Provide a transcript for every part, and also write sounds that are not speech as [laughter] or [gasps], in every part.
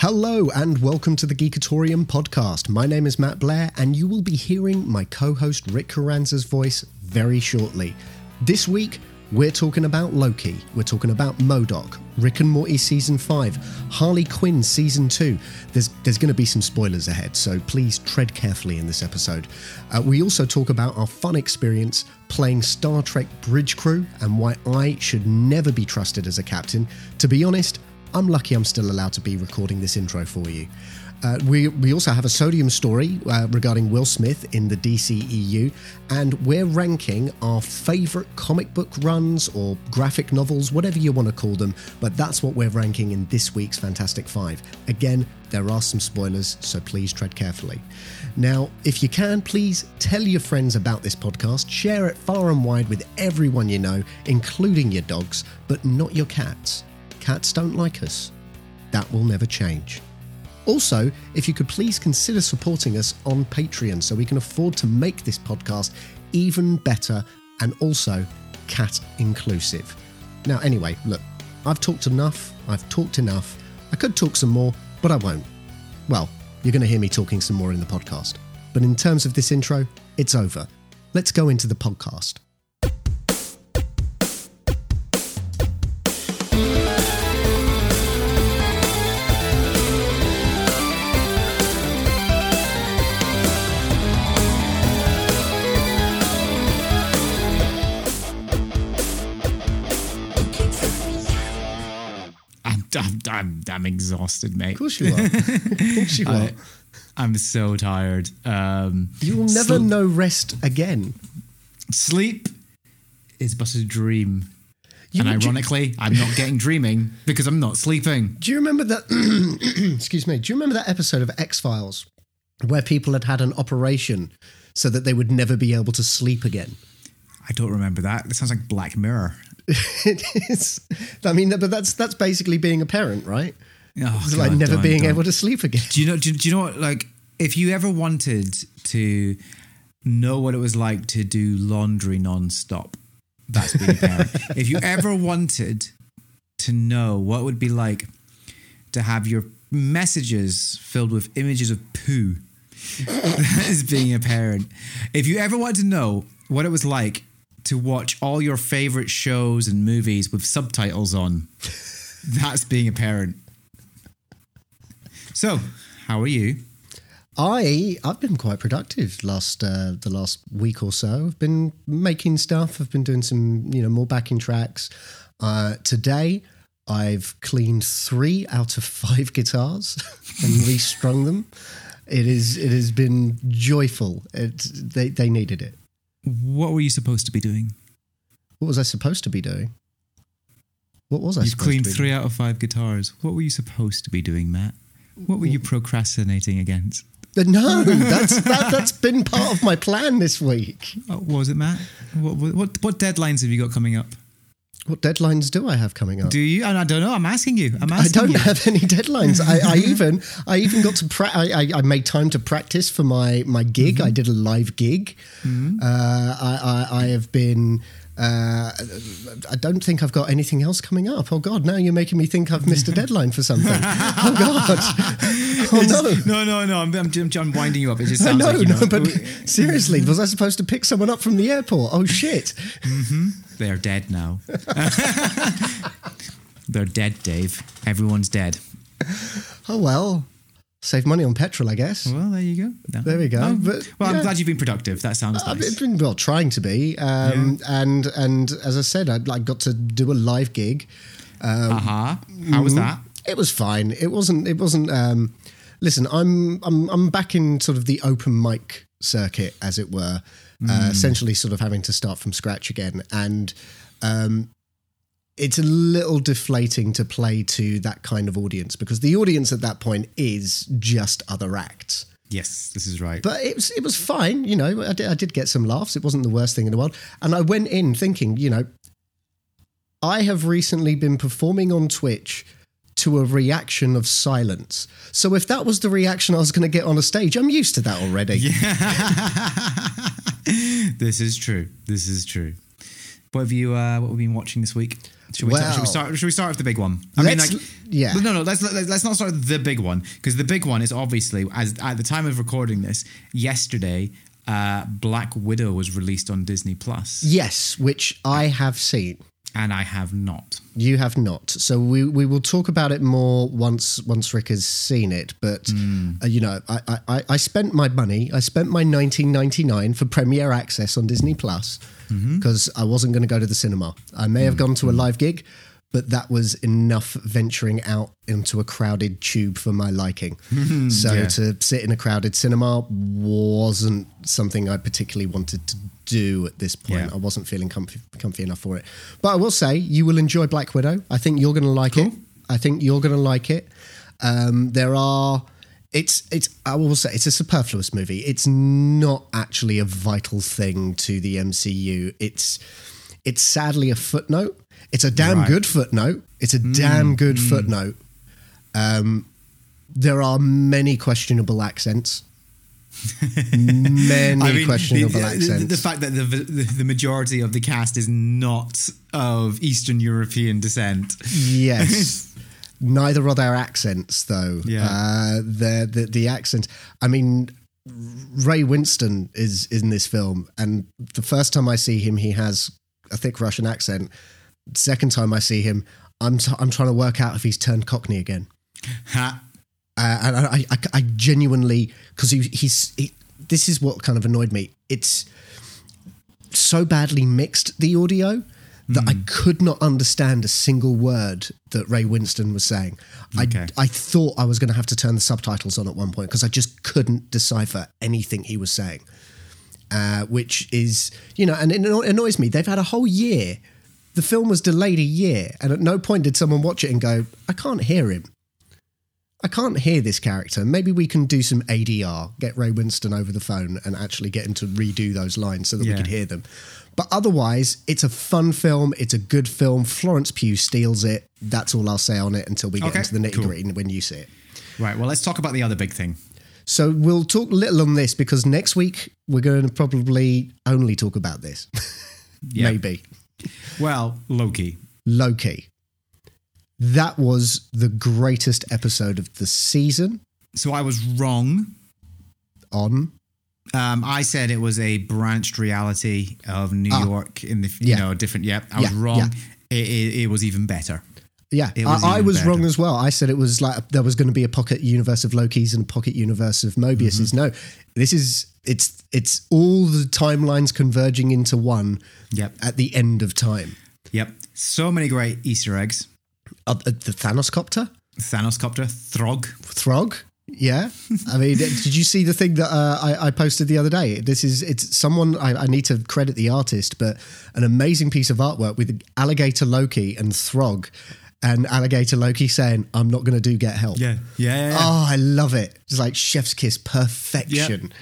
Hello and welcome to the Geekatorium podcast. My name is Matt Blair, and you will be hearing my co host Rik Carranza's voice very shortly. This week, we're talking about Loki, we're talking about MODOK, Rick and Morty Season 5, Harley Quinn Season 2. There's, there's going to be some spoilers ahead, so please tread carefully in this episode. Uh, we also talk about our fun experience playing Star Trek Bridge Crew and why I should never be trusted as a captain. To be honest, I'm lucky I'm still allowed to be recording this intro for you. Uh, we, we also have a sodium story uh, regarding Will Smith in the DCEU, and we're ranking our favourite comic book runs or graphic novels, whatever you want to call them, but that's what we're ranking in this week's Fantastic Five. Again, there are some spoilers, so please tread carefully. Now, if you can, please tell your friends about this podcast, share it far and wide with everyone you know, including your dogs, but not your cats cats don't like us. That will never change. Also, if you could please consider supporting us on Patreon so we can afford to make this podcast even better and also cat inclusive. Now, anyway, look, I've talked enough, I've talked enough. I could talk some more, but I won't. Well, you're going to hear me talking some more in the podcast. But in terms of this intro, it's over. Let's go into the podcast. I'm, I'm, I'm, exhausted, mate. Of course you are. of course you [laughs] are. I, I'm so tired. Um, you will never sl- know rest again. Sleep is but a dream. You- and ironically, I'm not getting dreaming because I'm not sleeping. Do you remember that? [clears throat] excuse me. Do you remember that episode of X Files where people had had an operation so that they would never be able to sleep again? I don't remember that. It sounds like Black Mirror. [laughs] it is. I mean, but that's that's basically being a parent, right? Oh, It's like never don't- being don't. able to sleep again. Do you know? Do, do you know what? Like, if you ever wanted to know what it was like to do laundry non-stop, that's being a parent. [laughs] if you ever wanted to know what it would be like to have your messages filled with images of poo, [laughs] that is being a parent. If you ever wanted to know what it was like to watch all your favorite shows and movies with subtitles on, that's being a parent. So, how are you? I I've been quite productive last uh, the last week or so. I've been making stuff. I've been doing some you know more backing tracks. Uh, today I've cleaned three out of five [laughs] guitars and restrung them. It is it has been joyful. It, they they needed it. What were you supposed to be doing? What was I supposed to be doing? What was I? You've supposed cleaned to be three out of five guitars. What were you supposed to be doing, Matt? What were you procrastinating against? Uh, no, that's that, that's been part of my plan this week. Oh, what was it, Matt? What what what deadlines have you got coming up? What deadlines do I have coming up? Do you? And I don't know. I'm asking you. I'm I don't you. have any deadlines. I, I [laughs] even I even got to pra- I, I, I made time to practice for my my gig. Mm-hmm. I did a live gig. Uh, I, I I have been. Uh, I don't think I've got anything else coming up. Oh God! Now you're making me think I've missed a deadline for something. [laughs] Oh God! Oh no! No, no, no. I'm, I'm, I'm, winding you up. It just No, sounds like you know. no, but seriously, was I supposed to pick someone up from the airport? Oh shit! They're dead now. [laughs] [laughs] They're dead, Dave. Everyone's dead. Oh well, save money on petrol, I guess. Well, there you go. No. There we go. Oh, But, well. I'm glad you've been productive. That sounds I've nice. been well trying to be, um, and and as I said, I like got to do a live gig. Uh huh. How was that? It was fine. It wasn't. It wasn't. Um, listen, I'm I'm I'm back in sort of the open mic circuit, as it were. Uh, essentially, sort of having to start from scratch again, and um, it's a little deflating to play to that kind of audience because the audience at that point is just other acts. Yes, this is right. but it was it was fine. You know, I did, I did get some laughs. It wasn't the worst thing in the world, and I went in thinking, you know, I have recently been performing on Twitch to a reaction of silence. So if that was the reaction I was going to get on a stage, I'm used to that already. Yeah. [laughs] this is true. This is true. What have you? Uh, what have you been watching this week? Should we, Well- should we start? Should we start with the big one? I mean, like, yeah. No, no. Let's let's let's not start with the big one because the big one is obviously as at the time of recording this yesterday. Uh, Black Widow was released on Disney Plus, Yes, which I have seen. and I have not. You have not. So we, we will talk about it more once once Rik has seen it. But uh, you know, I, I- I I spent my money. I spent my nineteen ninety nine for premiere access on Disney Plus Mm-hmm. because I wasn't going to go to the cinema. I may have mm. gone to a mm. live gig, but that was enough venturing out into a crowded tube for my liking. Mm-hmm. so Yeah. to sit in a crowded cinema wasn't something I particularly wanted to do at this point. Yeah. I wasn't feeling comfy, comfy enough for it. But I will say, you will enjoy Black Widow. I think you're going to like it. I think you're going to like it. Um, there are. It's it's I will say it's a superfluous movie. It's not actually a vital thing to the MCU. It's it's sadly a footnote. It's a damn Right. good footnote. It's a damn good footnote. Um, there are many questionable accents. [laughs] many I mean, questionable the, the- accents. The, fact that the, the the majority of the cast is not of Eastern European descent. Yes. [laughs] Neither are their accents, though. Yeah. Uh, the, the the accent. I mean, Ray Winstone is in this film, and the first time I see him, he has a thick Russian accent. Second time I see him, I'm t- I'm trying to work out if he's turned Cockney again. Ha. Uh, and I, I, I genuinely, because he, he's, he, this is what kind of annoyed me. It's so badly mixed, the audio, that I could not understand a single word that Ray Winstone was saying. Okay. I, I thought I was going to have to turn the subtitles on at one point because I just couldn't decipher anything he was saying. Uh, which is, you know, and it annoys me. They've had a whole year. The film was delayed a year, and at no point did someone watch it and go, I can't hear him. I can't hear this character. Maybe we can do some ADR, get Ray Winstone over the phone and actually get him to redo those lines so that Yeah. we could hear them. But otherwise, it's a fun film. It's a good film. Florence Pugh steals it. That's all I'll say on it until we get Okay, into the nitty cool. gritty when you see it. Right. Well, let's talk about the other big thing. So we'll talk little on this because next week we're going to probably only talk about this. [laughs] Yeah. Maybe. Well, Loki. Loki. That was the greatest episode of the season So I was wrong. on Um, I said it was a branched reality of New Ah. York in the you Yeah. know different. Yep, I was Yeah, wrong. yeah. It, it, it was even better. Yeah, was I, I was better. wrong as well. I said it was like there was going to be a pocket universe of Loki's and a pocket universe of Mobius's. Mm-hmm. No, this is it's it's all the timelines converging into one Yep. at the end of time. Yep. So many great Easter eggs. Uh, the Thanos copter, Thanos copter, Throg. Throg. Yeah, I mean, did you see the thing that uh, I, I posted the other day? This is it's someone I, I need to credit the artist, but an amazing piece of artwork with alligator Loki and Throg, and alligator Loki saying, "I'm not going to do get help." Yeah. Yeah. yeah, yeah. Oh, I love it. It's like chef's kiss perfection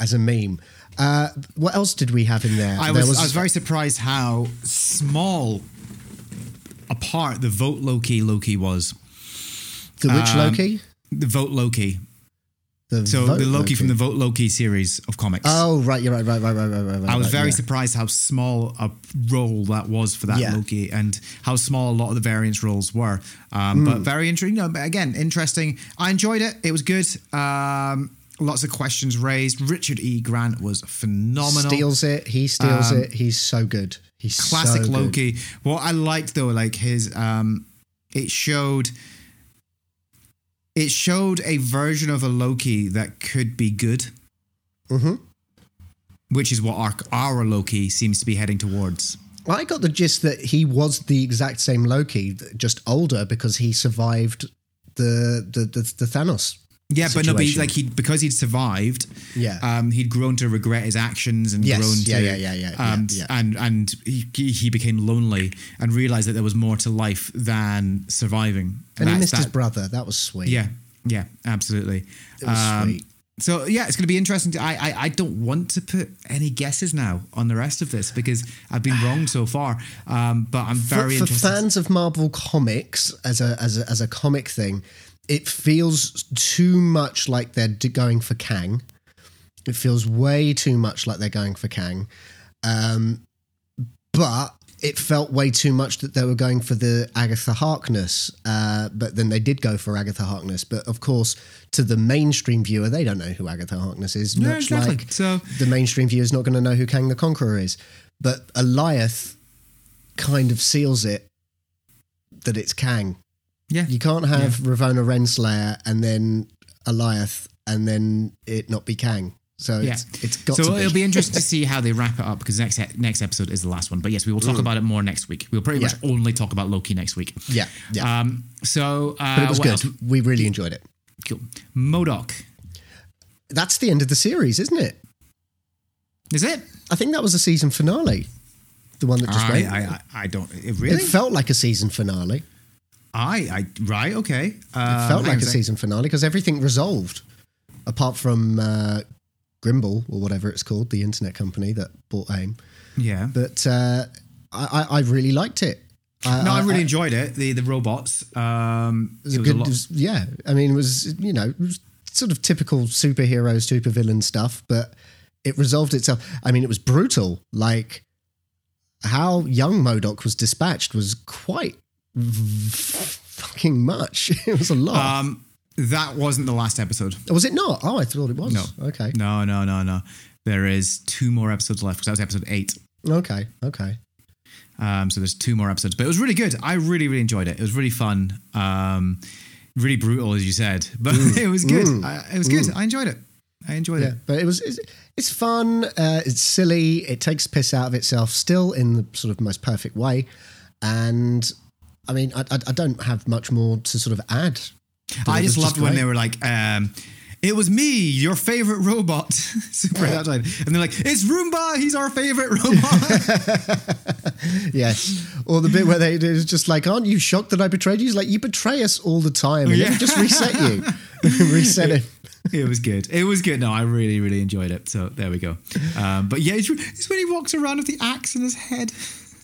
as a meme. Uh, what else did we have in there? I there was, I was very surprised how small a part the vote Loki Loki was. the which um, Loki? The vote Loki. The So Vote the Loki, from the Vote Loki series of comics. Oh, right, you're right, right, right, right, right, right. I was right, very yeah. surprised how small a role that was for that Yeah. Loki and how small a lot of the variance roles were. Um, Hmm. But very intriguing. You know, but again, interesting. I enjoyed it. It was good. Um, lots of questions raised. Richard E. Grant was phenomenal. Steals it. He steals Um, it. He's so good. He's Classic so good. Loki. What I liked though, like his, um, it showed. It showed a version of a Loki that could be good, hmm which is what our, our Loki seems to be heading towards. I got the gist that he was the exact same Loki, just older because he survived the the the, the Thanos. Yeah, but no, but like he because he'd survived. Yeah. um, he'd grown to regret his actions and Yes, grown yeah, to yeah, yeah, yeah, yeah, um, yeah. and and he, he became lonely and realized that there was more to life than surviving. And he That's missed his brother. That was sweet. Yeah, yeah, absolutely. It was sweet. So yeah, it's going to be interesting. To, I, I I don't want to put any guesses now on the rest of this because I've been wrong so far. Um, but I'm For, very for interested. fans of Marvel comics as a, as a as a comic thing, it feels too much like they're going for Kang. It feels way too much like they're going for Kang. Um, but it felt way too much that they were going for the Agatha Harkness, uh, but then they did go for Agatha Harkness. But of course, to the mainstream viewer, they don't know who Agatha Harkness is. No, much exactly. like So- the mainstream viewer is not going to know who Kang the Conqueror is. But Alioth kind of seals it that it's Kang. Yeah. You can't have Ravonna Renslayer and then Alioth and then it not be Kang. So Yeah. it's, it's got so to be. it'll be interesting to see how they wrap it up because next next episode is the last one. But yes, we will talk about it more next week. We'll pretty Yeah. much only talk about Loki next week. yeah, yeah. Um. So, uh, but it was good. else? We really enjoyed it. Cool. MODOK. That's the end of the series, isn't it? Is it? I think that was the season finale. The one that just I, went. I, I, I don't. It really? It felt like a season finale. I, I, right, okay. Uh, It felt like a season finale because everything resolved, apart from uh, Grimble or whatever it's called, the internet company that bought AIM. Yeah. But uh, I, I I really liked it. I, no, I really enjoyed it. The the robots. Um, it was it a was good, was- yeah. I mean, it was you know was sort of typical superhero, supervillain stuff, but it resolved itself. I mean, it was brutal. Like how young MODOK was dispatched was quite fucking much. [laughs] It was a lot. um, that wasn't the last episode. was it not? Oh, I thought it was. No. Okay. No, no, no, no. There is two more episodes left because that was episode eight. Okay. Okay. Um, so there's two more episodes, but it was really good. I really, really enjoyed it. It was really fun. Um, really brutal, as you said, [laughs] but it was good. I, it was good. I enjoyed it. I enjoyed Yeah, it. but it was it's, it's fun. Uh, it's silly. It takes piss out of itself, still in the sort of most perfect way. And I mean, I, I, I don't have much more to sort of add. I just loved when they were like, um, "It was me, your favorite robot." [laughs] Super outside, and they're like, "It's Roomba. He's our favorite robot." [laughs] Yes. Or the bit where they it was just like, aren't you shocked that I betrayed you? He's like, you betray us all the time. And Yeah. just reset you. [laughs] reset it. it was good. It was good. No, I really, really enjoyed it. So there we go. Um, but yeah, it's, it's when he walks around with the axe in his head.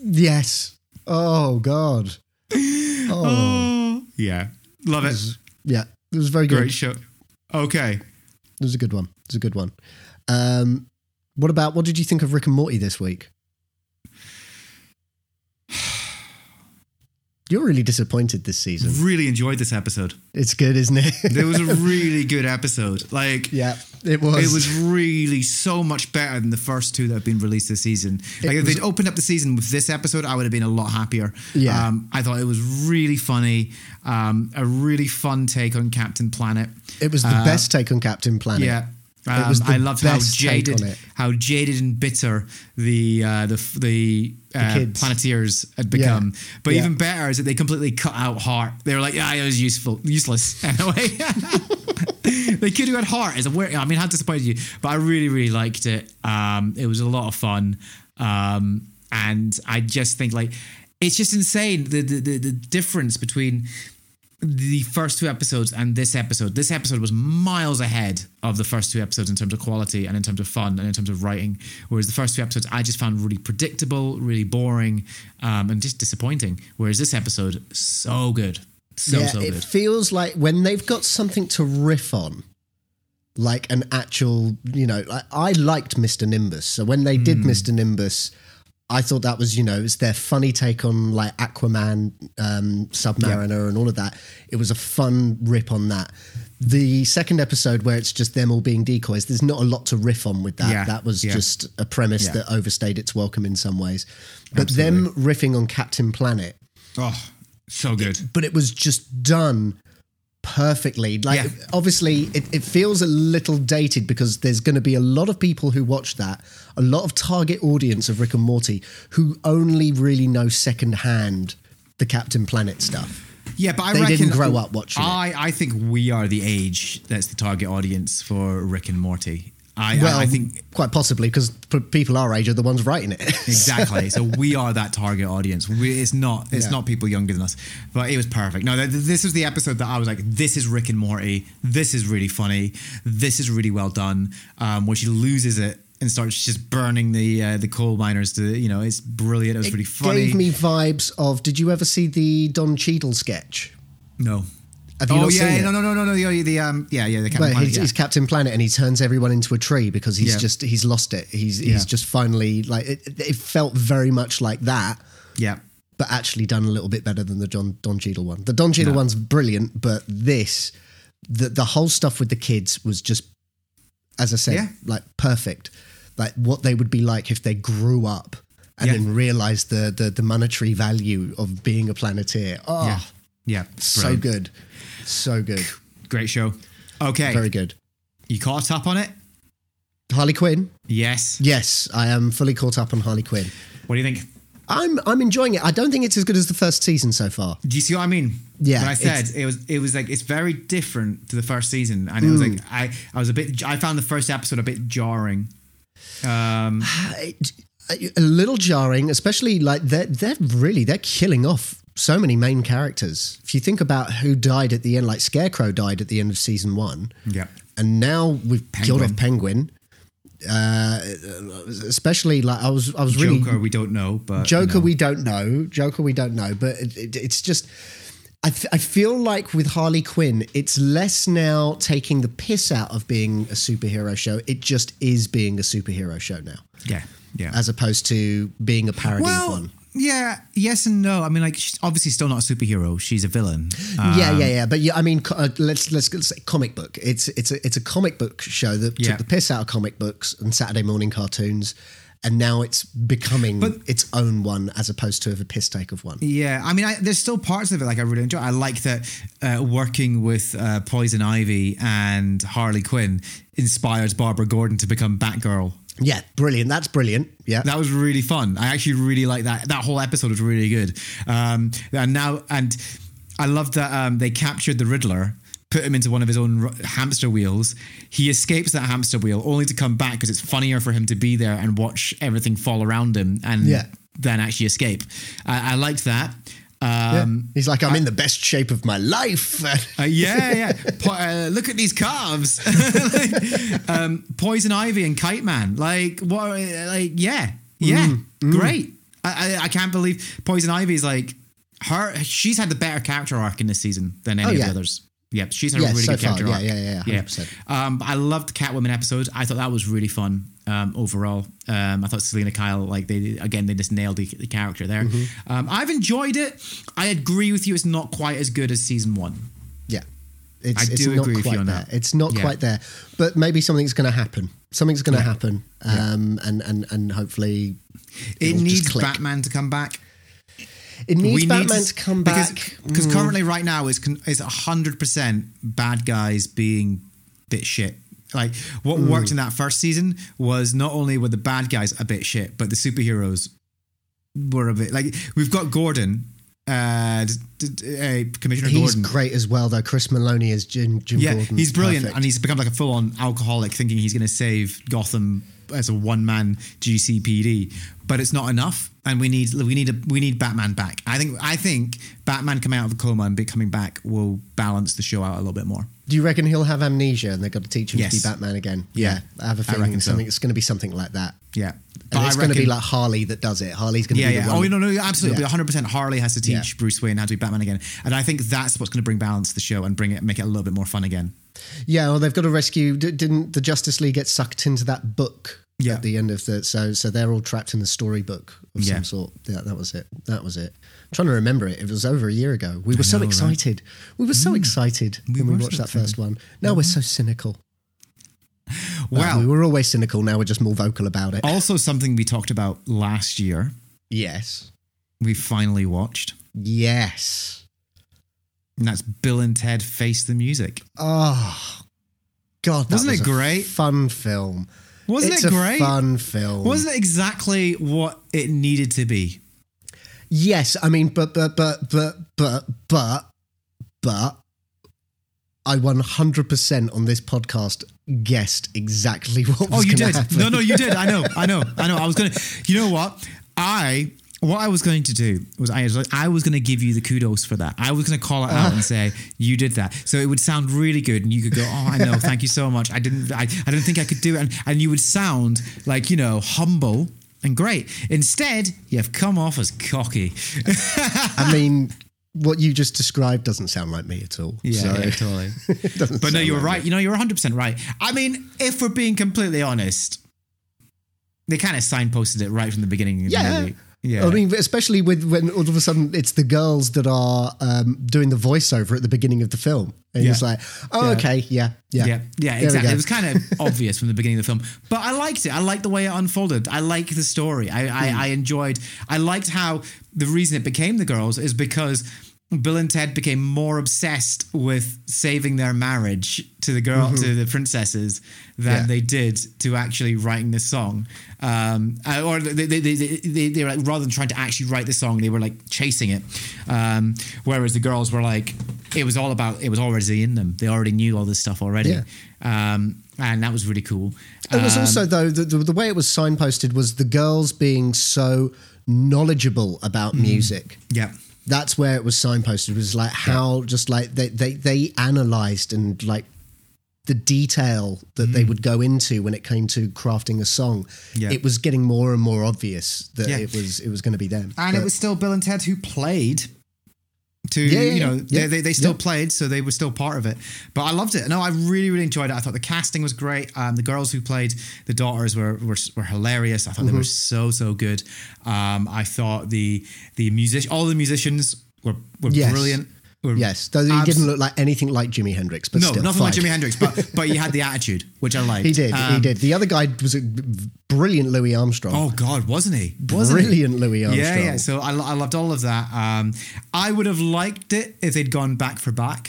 Yes. Oh, God. Oh, yeah, love it. Yeah. It was very good. Great show. Okay. It was a good one. It was a good one. Um, what about, what did you think of Rick and Morty this week? You're really disappointed this season. Really enjoyed this episode. It's good, isn't it? It was a [laughs] really good episode. Like, yeah, it was. It was really so much better than the first two that have been released this season. Like if was- they'd opened up the season with this episode, I would have been a lot happier. Yeah. um, I thought it was really funny, um, a really fun take on Captain Planet. It was the best take on Captain Planet. uh, Yeah. Um, the I loved how jaded, how jaded and bitter the uh, the the, uh, kids. Planeteers had become. But Yeah. even better is that they completely cut out Heart. They were like, yeah, it was useful, useless anyway. they could have had Heart as a weird. I mean, how disappointed you? But I really, really liked it. Um, it was a lot of fun, um, and I just think like it's just insane the the the, the difference between the first two episodes and this episode. This episode was miles ahead of the first two episodes in terms of quality and in terms of fun and in terms of writing. Whereas the first two episodes I just found really predictable, really boring, um, and just disappointing. Whereas this episode, so good. So, yeah, so it good. feels like when they've got something to riff on, like an actual, you know, like I liked Mr. Nimbus. So when they did Hmm. Mr. Nimbus, I thought that was, you know, it's their funny take on like Aquaman, um, Submariner, and all of that. It was a fun rip on that. The second episode, where it's just them all being decoys, there's not a lot to riff on with that. Yeah, That was yeah. just a premise Yeah. that overstayed its welcome in some ways. But them riffing on Captain Planet, Oh, so good. but it was just done perfectly. Like, Yeah. obviously, it, it feels a little dated because there's going to be a lot of people who watch that, a lot of target audience of Rick and Morty who only really know secondhand the Captain Planet stuff. Yeah, but I They reckon didn't grow up watching it. I, I think we are the age that's the target audience for Rick and Morty. I, Well, I, I think quite possibly because p- people our age are the ones writing it. [laughs] Exactly. so we are that target audience. We, it's not. It's Yeah. not people younger than us. But it was perfect. No, th- this was the episode that I was like, "This is Rick and Morty. This is really funny. This is really well done." Um, where she loses it and starts just burning the uh, the coal miners. To you know, it's brilliant. It was really funny. It gave me vibes of. Did you ever see the Don Cheadle sketch? no. Have you oh not yeah, seen it? no, no, no, no, no. The, the um, yeah, yeah, the Captain Planet, he's, yeah. he's Captain Planet and he turns everyone into a tree because he's Yeah. just he's lost it. He's Yeah. he's just finally like it, it felt very much like that, Yeah. but actually done a little bit better than the John Don Cheadle one. The Don Cheadle No. one's brilliant, but this, the the whole stuff with the kids was just, as I said, Yeah. like perfect. Like what they would be like if they grew up and Yeah. then realized the, the the monetary value of being a planeteer. Oh, Yeah. Yeah. so good, so good, Great show. Okay. very good. You caught up on it? Harley Quinn. Yes. Yes, I am fully caught up on Harley Quinn. What do you think? I'm I'm enjoying it. I don't think it's as good as the first season so far. Do you see what I mean? Yeah, When I said it was, it was like it's very different to the first season, and it was Mm. like I, I was a bit. I found the first episode a bit jarring. Um, [sighs] a little jarring, especially like they're they're really they're killing off so many main characters. If you think about who died at the end, like Scarecrow died at the end of season one, yeah. and now we've killed off Penguin. Uh, especially like I was I was really Joker, we don't know, but Joker, we don't know. Joker, we don't know. But it, it, it's just, I, th- I feel like with Harley Quinn, it's less now taking the piss out of being a superhero show. It just is being a superhero show now, yeah, yeah. as opposed to being a parody of one. Yeah, yes and no. I mean, like she's obviously still not a superhero. She's a villain. yeah, Um, yeah, yeah. But yeah, I mean, co- uh, let's let's let's say comic book. It's it's a it's a comic book show that Yeah. took the piss out of comic books and Saturday morning cartoons, and now it's becoming But- its own one as opposed to a piss take of one. Yeah, I mean, I, there's still parts of it like I really enjoy. I like that uh, working with uh, Poison Ivy and Harley Quinn inspires Barbara Gordon to become Batgirl. Yeah, brilliant. That's brilliant. Yeah. That was really fun. I actually really like that. That whole episode was really good. Um, and now, and I love that um, they captured the Riddler, put him into one of his own hamster wheels. He escapes that hamster wheel only to come back because it's funnier for him to be there and watch everything fall around him and Yeah. then actually escape. I, I liked that. Yeah. Um, He's like, I'm in the best shape of my life. [laughs] uh, yeah, yeah. Po- uh, look at these calves. [laughs] Like, um, Poison Ivy and Kite Man. Like what? uh, Like yeah, yeah, Mm, great. I, I I can't believe Poison Ivy is like her. She's had the better character arc in this season than any Oh, of the others. Yep, she's had Yeah, a really so good character far. arc. Yeah, yeah, yeah, 100%. Um, I loved the Catwoman episode. I thought that was really fun. Um, overall, um, I thought Selina Kyle, like they again, they just nailed the, the character there. Mm-hmm. Um, I've enjoyed it. I agree with you. It's not quite as good as season one. yeah. It's, I it's do not agree with quite you on there. that. It's not Yeah. quite there. But maybe something's going to happen. Something's going to Yeah. happen. Um, and, and, and hopefully It needs. Batman to come back. It needs need Batman to, come back. Mm. because currently right now is it's hundred percent bad guys being bit shit. Like what Mm. worked in that first season was not only were the bad guys a bit shit, but the superheroes were a bit like we've got Gordon, uh, d- d- uh, Commissioner He's Gordon. great as well, though. Chris Meloni is Jim, Jim Yeah, Gordon. he's brilliant, Perfect. and he's become like a full-on alcoholic, thinking he's going to save Gotham as a one-man GCPD. But it's not enough, and we need we need a we need Batman back. I think I think Batman coming out of a coma and be coming back will balance the show out a little bit more. Do you reckon he'll have amnesia and they've got to teach him Yes. to be Batman again? Yeah. I have a feeling reckon so. something. It's going to be something like that. Yeah, And it's going to be like Harley that does it. Harley's going to yeah, be yeah. the one. Oh no, no, absolutely. Yeah. 100. percent Harley has to teach Yeah. Bruce Wayne how to be Batman again, and I think that's what's going to bring balance to the show and bring it, make it a little bit more fun again. Yeah, well, they've got to rescue. d- Didn't the Justice League get sucked into that book Yeah. at the end of the? So, so they're all trapped in the storybook of Yeah. some sort. Yeah, that was it. That was it. I'm trying to remember it. It was over a year ago. We were so know, right? Mm. excited. We were so excited when we were watched so that first one. Now we're so cynical. [laughs] Well, Well, we were always cynical. Now we're just more vocal about it. also something we talked about last year. Yes. We finally watched, Yes. and that's Bill and Ted Face the Music. Oh, God, Wasn't was it a great? Fun film. Wasn't it's it a great? fun film. Wasn't it exactly what it needed to be? Yes, I mean, but but but but but but but I 100% on this podcast guessed exactly [laughs] what oh, was Oh, you did. happen. No, no, you did. I know. I know. I know. I was gonna. You know what? I what I was going to do was I was, I was going to give you the kudos for that. I was going to call it out and [laughs] say you did that, so it would sound really good, and you could go, "Oh, I know. Thank you so much. I didn't. I, I didn't think I could do it," and, and you would sound like you know humble and great. Instead, you've come off as cocky. [laughs] I mean, what you just described doesn't sound like me at all. so [laughs] totally. But no, you were like right. You know, you're 100% right. I mean, if we're being completely honest, they kind of signposted it right from the beginning of Yeah. Yeah. I mean, especially with when all of a sudden it's the girls that are um, doing the voiceover at the beginning of the film, and Yeah. it's like, oh, Yeah. okay, yeah, yeah, Yeah, yeah, exactly. It was kind of [laughs] obvious from the beginning of the film, but I liked it. I liked the way it unfolded. I like the story. I, Hmm. I, I enjoyed. I liked how the reason it became the girls is because Bill and Ted became more obsessed with saving their marriage to the girl to the princesses than Mm-hmm. Yeah. they did to actually writing this song. Um, uh, or they, they, they, they, they, were like rather than trying to actually write the song, they were like chasing it. Um, whereas the girls were like, it was all about, it was already in them. They already knew all this stuff already. Yeah. Um, and that was really cool. It was Um, also though the, the, the way it was signposted was the girls being so knowledgeable about Mm. music. yeah. That's where it was signposted. Was like how just like they they they analyzed and like the detail that they would go into when it came to crafting a song. Mm. Yeah. It was getting more and more obvious that Yeah. it was it was going to be them. And But- it was still Bill and Ted who played. To Yeah, yeah, you know, yeah. they, they, they still played, so they were still part of it. But I loved it. No, I really, really enjoyed it. I thought the casting was great. Um, the girls who played the daughters were were, were hilarious. I thought they were Mm-hmm. so so good. Um, I thought the the music, all the musicians were were Yes. brilliant. Were Yes, though he abs- didn't look like anything like Jimi Hendrix, but no, still, nothing like. Jimi Hendrix, but but he had the attitude, which I liked. He did, he Um, did. The other guy was a brilliant Louis Armstrong. Oh God, wasn't he? Wasn't he? brilliant Louis Armstrong. Yeah, yeah. So I, I loved all of that. Um, I would have liked it if they'd gone back for Bach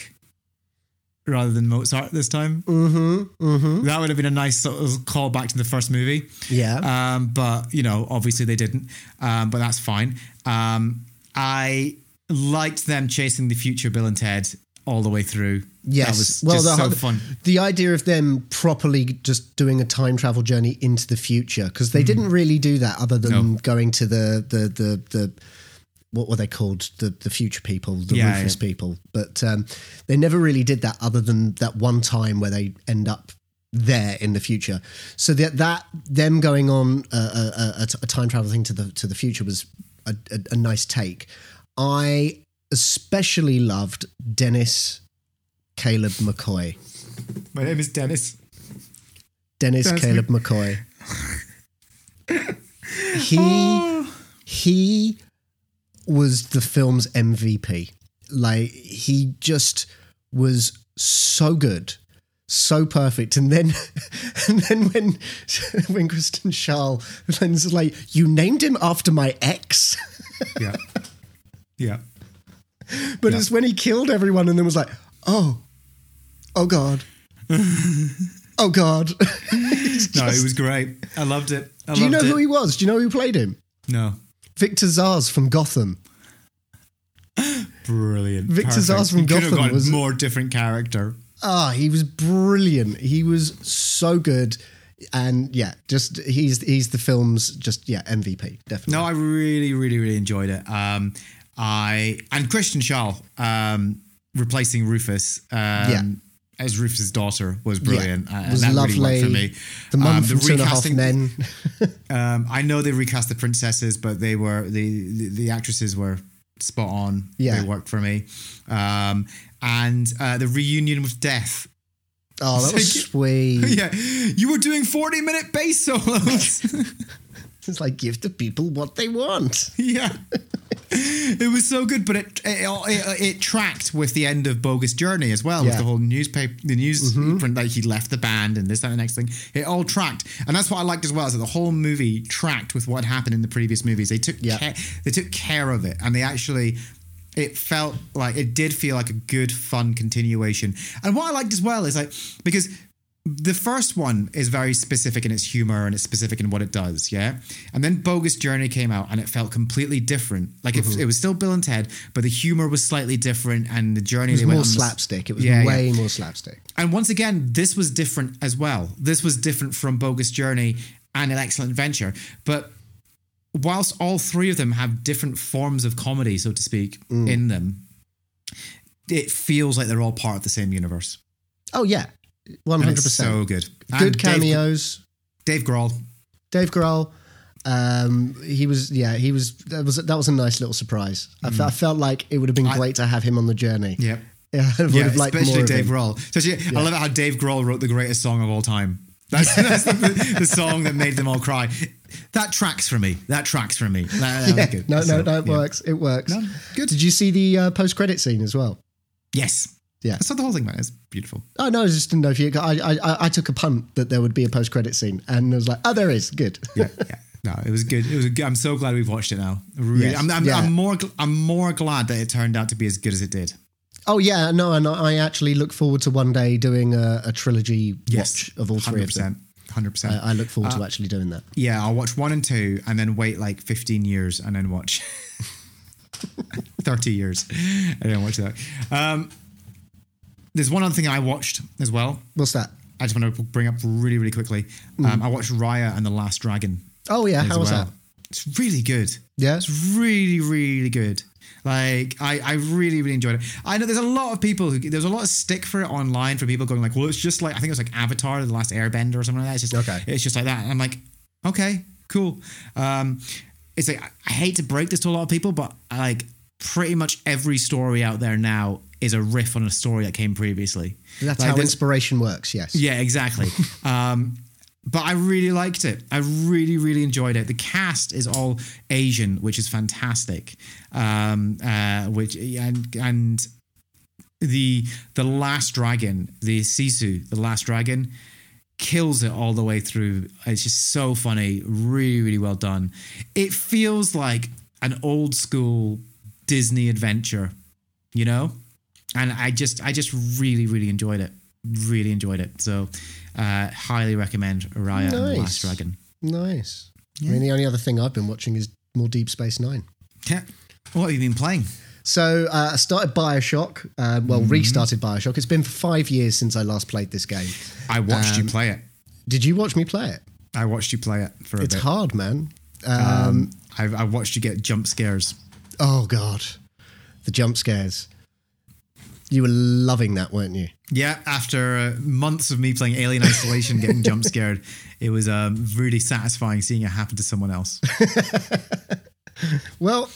rather than Mozart this time. Mm-hmm, mm-hmm. That would have been a nice sort of call back to the first movie. Yeah. Um, but you know, obviously they didn't. Um, but that's fine. Um, I liked them chasing the future Bill and Ted all the way through. Yes. that was well, just the, so fun. the idea of them properly just doing a time travel journey into the future because they didn't really do that other than Mm. No. going to the the the the what were they called the the future people the Yeah, rufus yeah. people but um, they never really did that other than that one time where they end up there in the future so that that them going on a, a, a, a time travel thing to the to the future was a, a nice take i especially loved dennis caleb mccoy My name is Dennis. Dennis That's Caleb McCoy. [laughs] he oh. he was the film's MVP. Like he just was so good, so perfect. And then [laughs] and then when [laughs] when Kristen Schaal was like, "You named him after my ex," Yeah. Yeah. but Yeah. it's when he killed everyone and then was like, "Oh, oh God." [laughs] Oh God! [laughs] No, it was great. I loved it. I Do you know loved who he was? Do you know who played him? No. Victor Zsasz from Gotham. [gasps] Brilliant. Victor Perfect. Zsasz from You could have Gotham got was- a more different character. Ah, he was brilliant. He was so good, and yeah, just he's he's the film's just yeah MVP definitely. No, I really, really, really enjoyed it. Um, I and Kristen Schaal um, replacing Rufus. Um, Yeah. As Rufus's daughter was brilliant. Yeah, uh, and was lovely. really for me. The mum Um, from Two and a Half Men. [laughs] Um, I know they recast the princesses, but they were the the, the actresses were spot on. Yeah. they worked for me. Um, and uh, the reunion with Death. Oh, that was [laughs] sweet. yeah, you were doing forty minute bass solos. [laughs] It's like give the people what they want. [laughs] yeah. It was so good, but it, it it it tracked with the end of Bogus Journey as well, with Yeah. the whole newspaper, the news mm-hmm. print like he left the band and this that, and the next thing. It all tracked, and that's what I liked as well. Is that the whole movie tracked with what happened in the previous movies. They took Yeah. care, they took care of it, and they actually. It felt like it did feel like a good, fun continuation. And what I liked as well is like because the first one is very specific in its humor and it's specific in what it does, yeah. And then Bogus Journey came out and it felt completely different. Like it, it was still Bill and Ted, but the humor was slightly different and the journey It was they went more slapstick. It was Yeah, yeah. way more slapstick. And once again, this was different as well. This was different from Bogus Journey and An Excellent Adventure. But whilst all three of them have different forms of comedy, so to speak, Mm. in them, it feels like they're all part of the same universe. Oh yeah, one And hundred percent. so good. Good Dave- cameos. Dave Grohl. Dave Grohl. Um, he was yeah he was that was that was a nice little surprise. I, fe- I felt like it would have been Mm. I- great to have him on the journey. Yeah. [laughs] Yeah, Yeah, have liked especially Dave. Grohl. Especially, I love it how Dave Grohl wrote the greatest song of all time. [laughs] That's, that's the, the, song that made them all cry. That tracks for me. That tracks for me. That, that Yeah, no, no, So, no, it yeah. works. It works. No, good. Did you see the uh, post credit scene as well? Yes. Yeah. Saw the whole thing, man. It's beautiful. Oh no, I just didn't know if you. I, I I- took a punt that there would be a post credit scene, and I was like, oh, there is. Good. Yeah, yeah. No, it was good. It was. Good, I'm so glad we've watched it now. Really, Yes. I'm, I'm, Yeah. I'm more. I'm more glad that it turned out to be as good as it did. oh yeah, no, and I actually look forward to one day doing a, a trilogy watch of all three of them. Hundred percent. I, I look forward Uh, to actually doing that. Yeah, I'll watch one and two, and then wait like 15 years, and then watch [laughs] 30 years, and then watch that. Um, there's one other thing I watched as well. What's that? I just want to bring up really, really quickly. Um, I watched Raya and the Last Dragon. Oh yeah, as how was well. that? It's really good. Yeah? it's really, really good. Like I, I really, really enjoyed it. I know there's a lot of people who there's a lot of stick for it online for people going like, well, it's just like I think it was like Avatar, the Last Airbender or something like that. It's just Okay. It's just like that. And I'm like, okay, cool. Um, it's like I- I hate to break this to a lot of people, but like pretty much every story out there now is a riff on a story that came previously. That's Like, how inspiration works. Yes. yeah, exactly. [laughs] um, but I really liked it. I really, really enjoyed it. The cast is all Asian, which is fantastic. Um, uh, which and and the the last dragon, the Sisu, the last dragon, kills it all the way through. It's just so funny. Really, really well done. It feels like an old school Disney adventure, you know. And I just, I just really, really enjoyed it. Really enjoyed it. So, uh, highly recommend Raya and the Last Dragon. Nice. I mean, the only other thing I've been watching is more Deep Space Nine. Yeah. What have you been playing? So uh, I started Bioshock. Uh, well, Mm-hmm. restarted Bioshock. It's been five years since I last played this game. I watched you play it. Did you watch me play it? I watched you play it for a It's bit. hard, man. Um, I, I watched you get jump scares. Oh god, the jump scares. You were loving that, weren't you? Yeah, after uh, months of me playing Alien Isolation, [laughs] getting jump scared, it was um, really satisfying seeing it happen to someone else. [laughs] Well,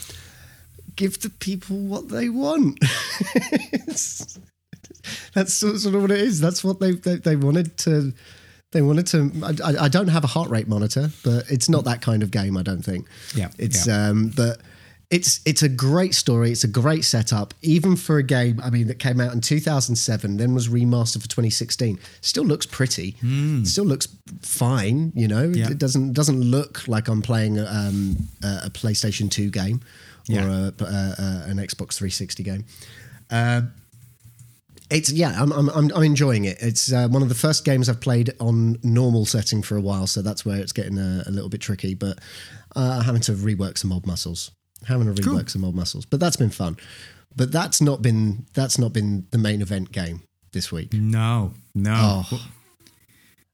give the people what they want. [laughs] That's sort of what it is. That's what they they, they wanted to. They wanted to. I, I- I don't have a heart rate monitor, but it's not that kind of game. I don't think. Yeah, it's yeah. um, but it's it's a great story. It's a great setup, even for a game. I mean, that came out in 2007, then was remastered for 2016. Still looks pretty. Still looks fine. You know, It-. Yeah. it doesn't doesn't look like I'm playing um, a, a PlayStation 2 game or Yeah. a, a, a, an Xbox 360 game. Uh, it's yeah, I'm, I'm I'm I'm enjoying it. It's uh, one of the first games I've played on normal setting for a while, so that's where it's getting a, a little bit tricky. But uh, I'm having to rework some old muscles, having to rework some old muscles, but that's been fun. But that's not been that's not been the main event game this week. No, no. Oh.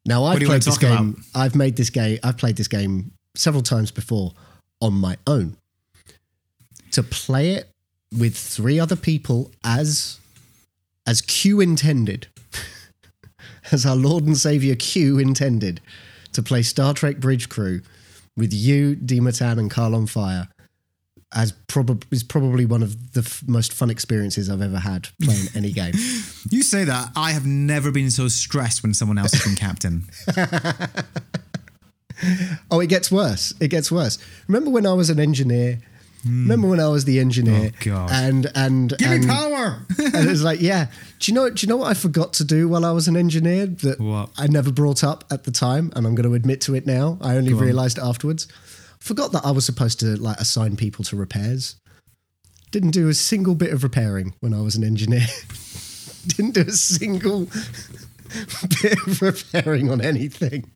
Now I've played this game. about? I've made this game. I've played this game several times before on my own. To play it with three other people as as Q intended, [laughs] as our Lord and Savior Q intended, to play Star Trek Bridge Crew with you, Dematan, and Carl on Fire. As probably is probably one of the f- most fun experiences I've ever had playing [laughs] any game. You say that. I have never been so stressed when someone else has been captain. [laughs] Oh, it gets worse. It gets worse. Remember when I was an engineer? Hmm. Remember when I was the engineer? Oh, God. And and Give and, me power! [laughs] and it was like, yeah. Do you know? Do you know what I forgot to do while I was an engineer that What? I never brought up at the time, and I'm going to admit to it now. I only Go on. realised afterwards. Forgot that I was supposed to like assign people to repairs. Didn't do a single bit of repairing when I was an engineer. [laughs] Didn't do a single [laughs] bit of repairing on anything.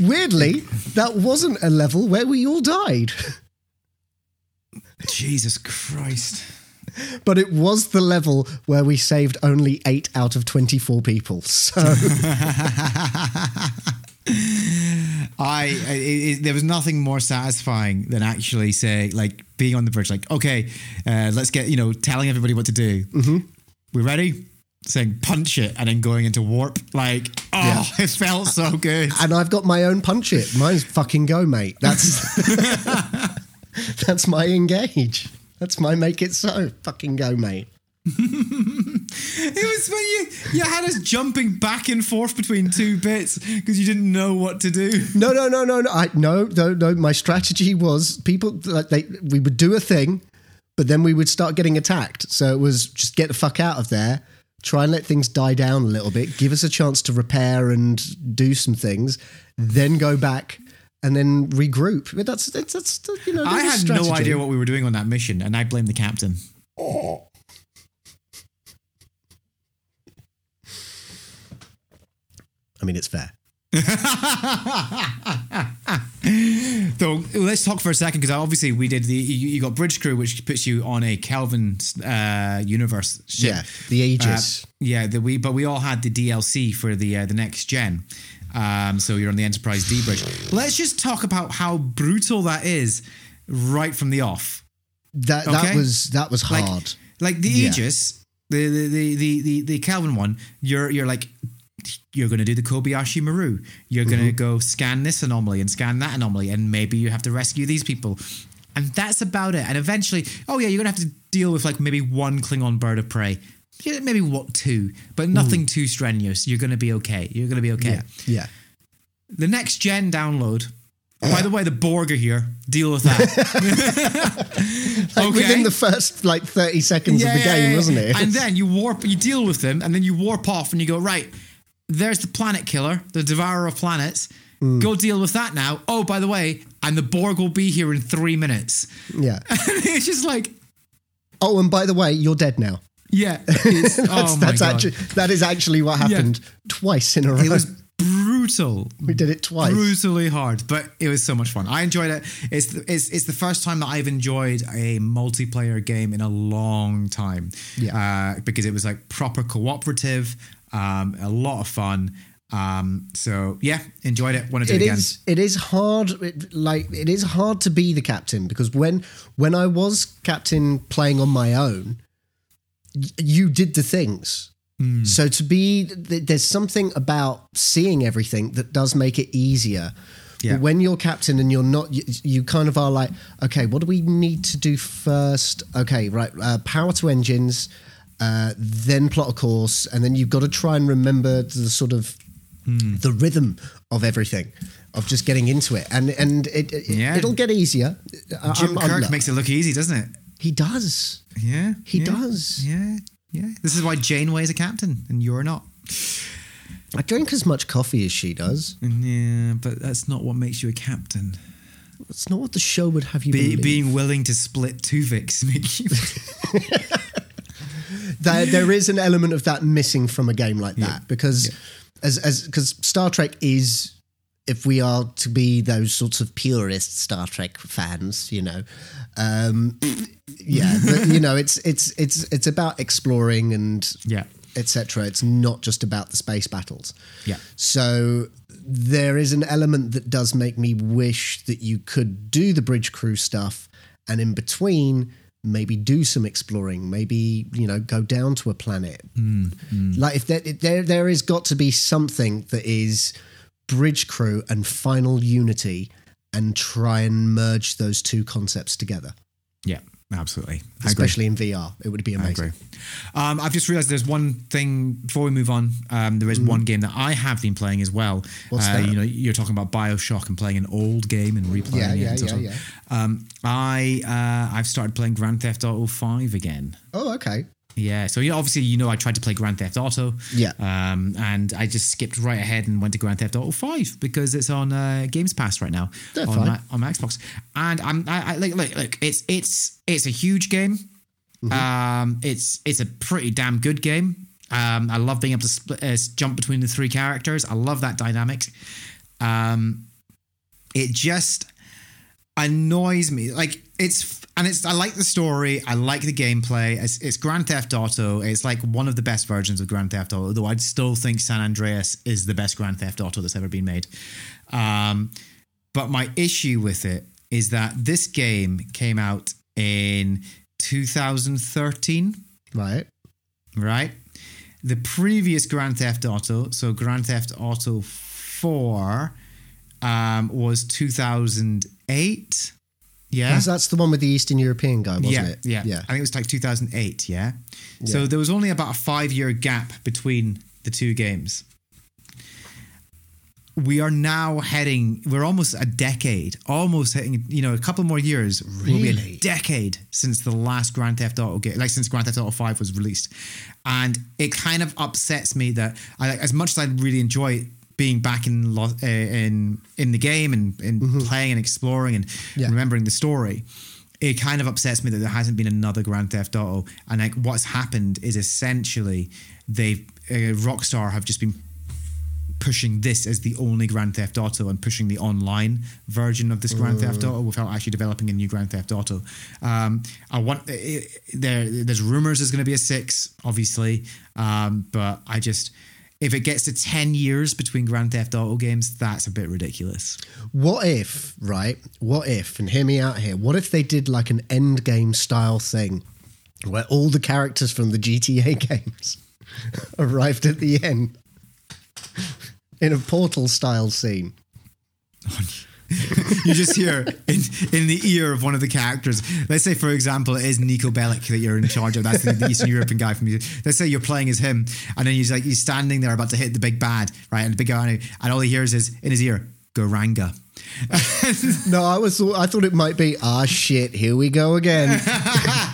Weirdly, that wasn't a level where we all died, Jesus Christ. but it was the level where we saved only eight out of 24 people. So, [laughs] I, it, there was nothing more satisfying than actually say like being on the bridge, like okay, uh, let's get you know telling everybody what to do. Mm-hmm. We ready? Saying punch it and then going into warp. Like oh, [laughs] it felt so good. and I've got my own punch it. Mine's fucking go, mate. That's [laughs] [laughs] that's my engage. That's my make it so. Fucking go, mate. It was when you you had us jumping back and forth between two bits because you didn't know what to do. No, no, no, no, no. I, no, no, no. My strategy was people like they we would do a thing, but then we would start getting attacked. So it was just get the fuck out of there. Try and let things die down a little bit. Give us a chance to repair and do some things. Then go back and then regroup. But that's that's, that's you know. I there's a had no idea what we were doing on that mission, and I blame the captain. I mean, it's fair. [laughs] So let's talk for a second because obviously we did the you, you got Bridge Crew, which puts you on a Kelvin uh, universe ship. Yeah, the Aegis. Uh, yeah, the, we but we all had the DLC for the uh, the next gen. Um, so you're on the Enterprise D bridge. Let's just talk about how brutal that is right from the off. that okay. that was that was hard. like the Yeah. Aegis, the the, the the the the Kelvin one. You're you're like you're going to do the Kobayashi Maru. You're going Mm-hmm. to go scan this anomaly and scan that anomaly, and maybe you have to rescue these people. And that's about it. And eventually, oh yeah, you're going to have to deal with like maybe one Klingon bird of prey. Yeah, Maybe what two, but nothing too strenuous. You're going to be okay. You're going to be okay. yeah, yeah. The next gen download. By the way, the Borg are here. Deal with that. [laughs] Like within the first like thirty seconds of the game, wasn't it? And then you warp, you deal with them, and then you warp off, and you go right. There's the planet killer, the devourer of planets. Hmm. Go deal with that now. Oh, by the way, and the Borg will be here in three minutes. yeah. [laughs] it's just like, Oh, and by the way, you're dead now. yeah. [laughs] That's, oh that's actually that is actually what happened twice in a row. it was brutal. we did it twice. brutally hard, but it was so much fun. I enjoyed it. It's the, it's it's the first time that I've enjoyed a multiplayer game in a long time. Yeah. uh, because it was like proper cooperative, um, a lot of fun. Um, so yeah, enjoyed it. Want to do It it again? is. It is hard. It, like it is hard to be the captain because when when I was captain playing on my own, y- you did the things. Hmm. So to be th- there's something about seeing everything that does make it easier. Yeah. When you're captain and you're not, you, you kind of are like, okay, what do we need to do first? Okay, right, uh, power to engines, uh, then plot a course, and then you've got to try and remember the sort of Hmm. the rhythm of everything, of just getting into it, and and it, it Yeah. it'll get easier. Jim I'm- I'm- Kirk makes it look easy, doesn't it? he does. Yeah, He yeah, does. Yeah, yeah. This is why Janeway is a captain and you're not. I drink as much coffee as she does. Yeah, but that's not what makes you a captain. It's not what the show would have you Be, believe. being willing to split two Vicks [laughs] make you. [laughs] there, [laughs] there is an element of that missing from a game like that because as as because Star Trek is if we are to be those sorts of purist Star Trek fans, you know, um, [laughs] yeah, but, you know, it's it's it's it's about exploring and Yeah. etc. It's not just about the space battles. Yeah. So there is an element that does make me wish that you could do the bridge crew stuff and in between maybe do some exploring maybe you know go down to a planet. Mm, mm. Like if there, if there there is got to be something that is bridge crew and final unity and try and merge those two concepts together. Yeah, absolutely. Especially in VR it would be I amazing agree. Um, I've just realised there's one thing before we move on. Um, there is one game that I have been playing as well. What's uh, that? You know, you're talking about Bioshock and playing an old game and replaying Yeah, it. yeah, and yeah, yeah. Um, I uh, I've started playing Grand Theft Auto Five again. oh okay Yeah, so you know, obviously you know I tried to play Grand Theft Auto. Yeah. Um, and I just skipped right ahead and went to Grand Theft Auto Five because it's on uh, Games Pass right now on fine. my, on my Xbox. And I'm I, I like look look it's it's it's a huge game. Mm-hmm. Um, it's it's a pretty damn good game. Um, I love being able to split, uh, jump between the three characters. I love that dynamic. Um, it just annoys me. Like it's and it's I like the story. I like the gameplay. It's, it's Grand Theft Auto. It's like one of the best versions of Grand Theft Auto. Though I still think San Andreas is the best Grand Theft Auto that's ever been made. Um, but my issue with it is that this game came out in 2013 right right? The previous Grand Theft Auto, so Grand Theft Auto 4, um, was 2008. Yeah. Because that's the one with the Eastern European guy, wasn't yeah, it? yeah, Yeah. I think it was like 2008. Yeah? So there was only about a five year gap between the two games. We are now heading. We're almost a decade, almost hitting. You know, a couple more years. Will be a decade since the last Grand Theft Auto game, like since Grand Theft Auto Five was released, and it kind of upsets me that I, as much as I really enjoy being back in lo- uh, in in the game and, and playing and exploring and Mm-hmm. Yeah. remembering the story it kind of upsets me that there hasn't been another Grand Theft Auto. And like what's happened is essentially they've uh, Rockstar have just been pushing this as the only Grand Theft Auto and pushing the online version of this Grand Theft Auto without actually developing a new Grand Theft Auto. Um, I want it, there. There's rumors there's going to be a six, obviously, um, but I just. If it gets to 10 years between Grand Theft Auto games, that's a bit ridiculous. What if, right? What if, and hear me out here, what if they did like an end game style thing where all the characters from the GTA [laughs] games [laughs] arrived at the end in a portal style scene? [laughs] you just hear in, in the ear of one of the characters. Let's say, for example, it is Niko Bellic that you're in charge of. That's the, the Eastern European guy from you. Let's say you're playing as him, and then he's like he's standing there about to hit the big bad, right? And the big guy, and all he hears is in his ear, Goranga. No, I was I thought it might be ah shit, here we go again. [laughs]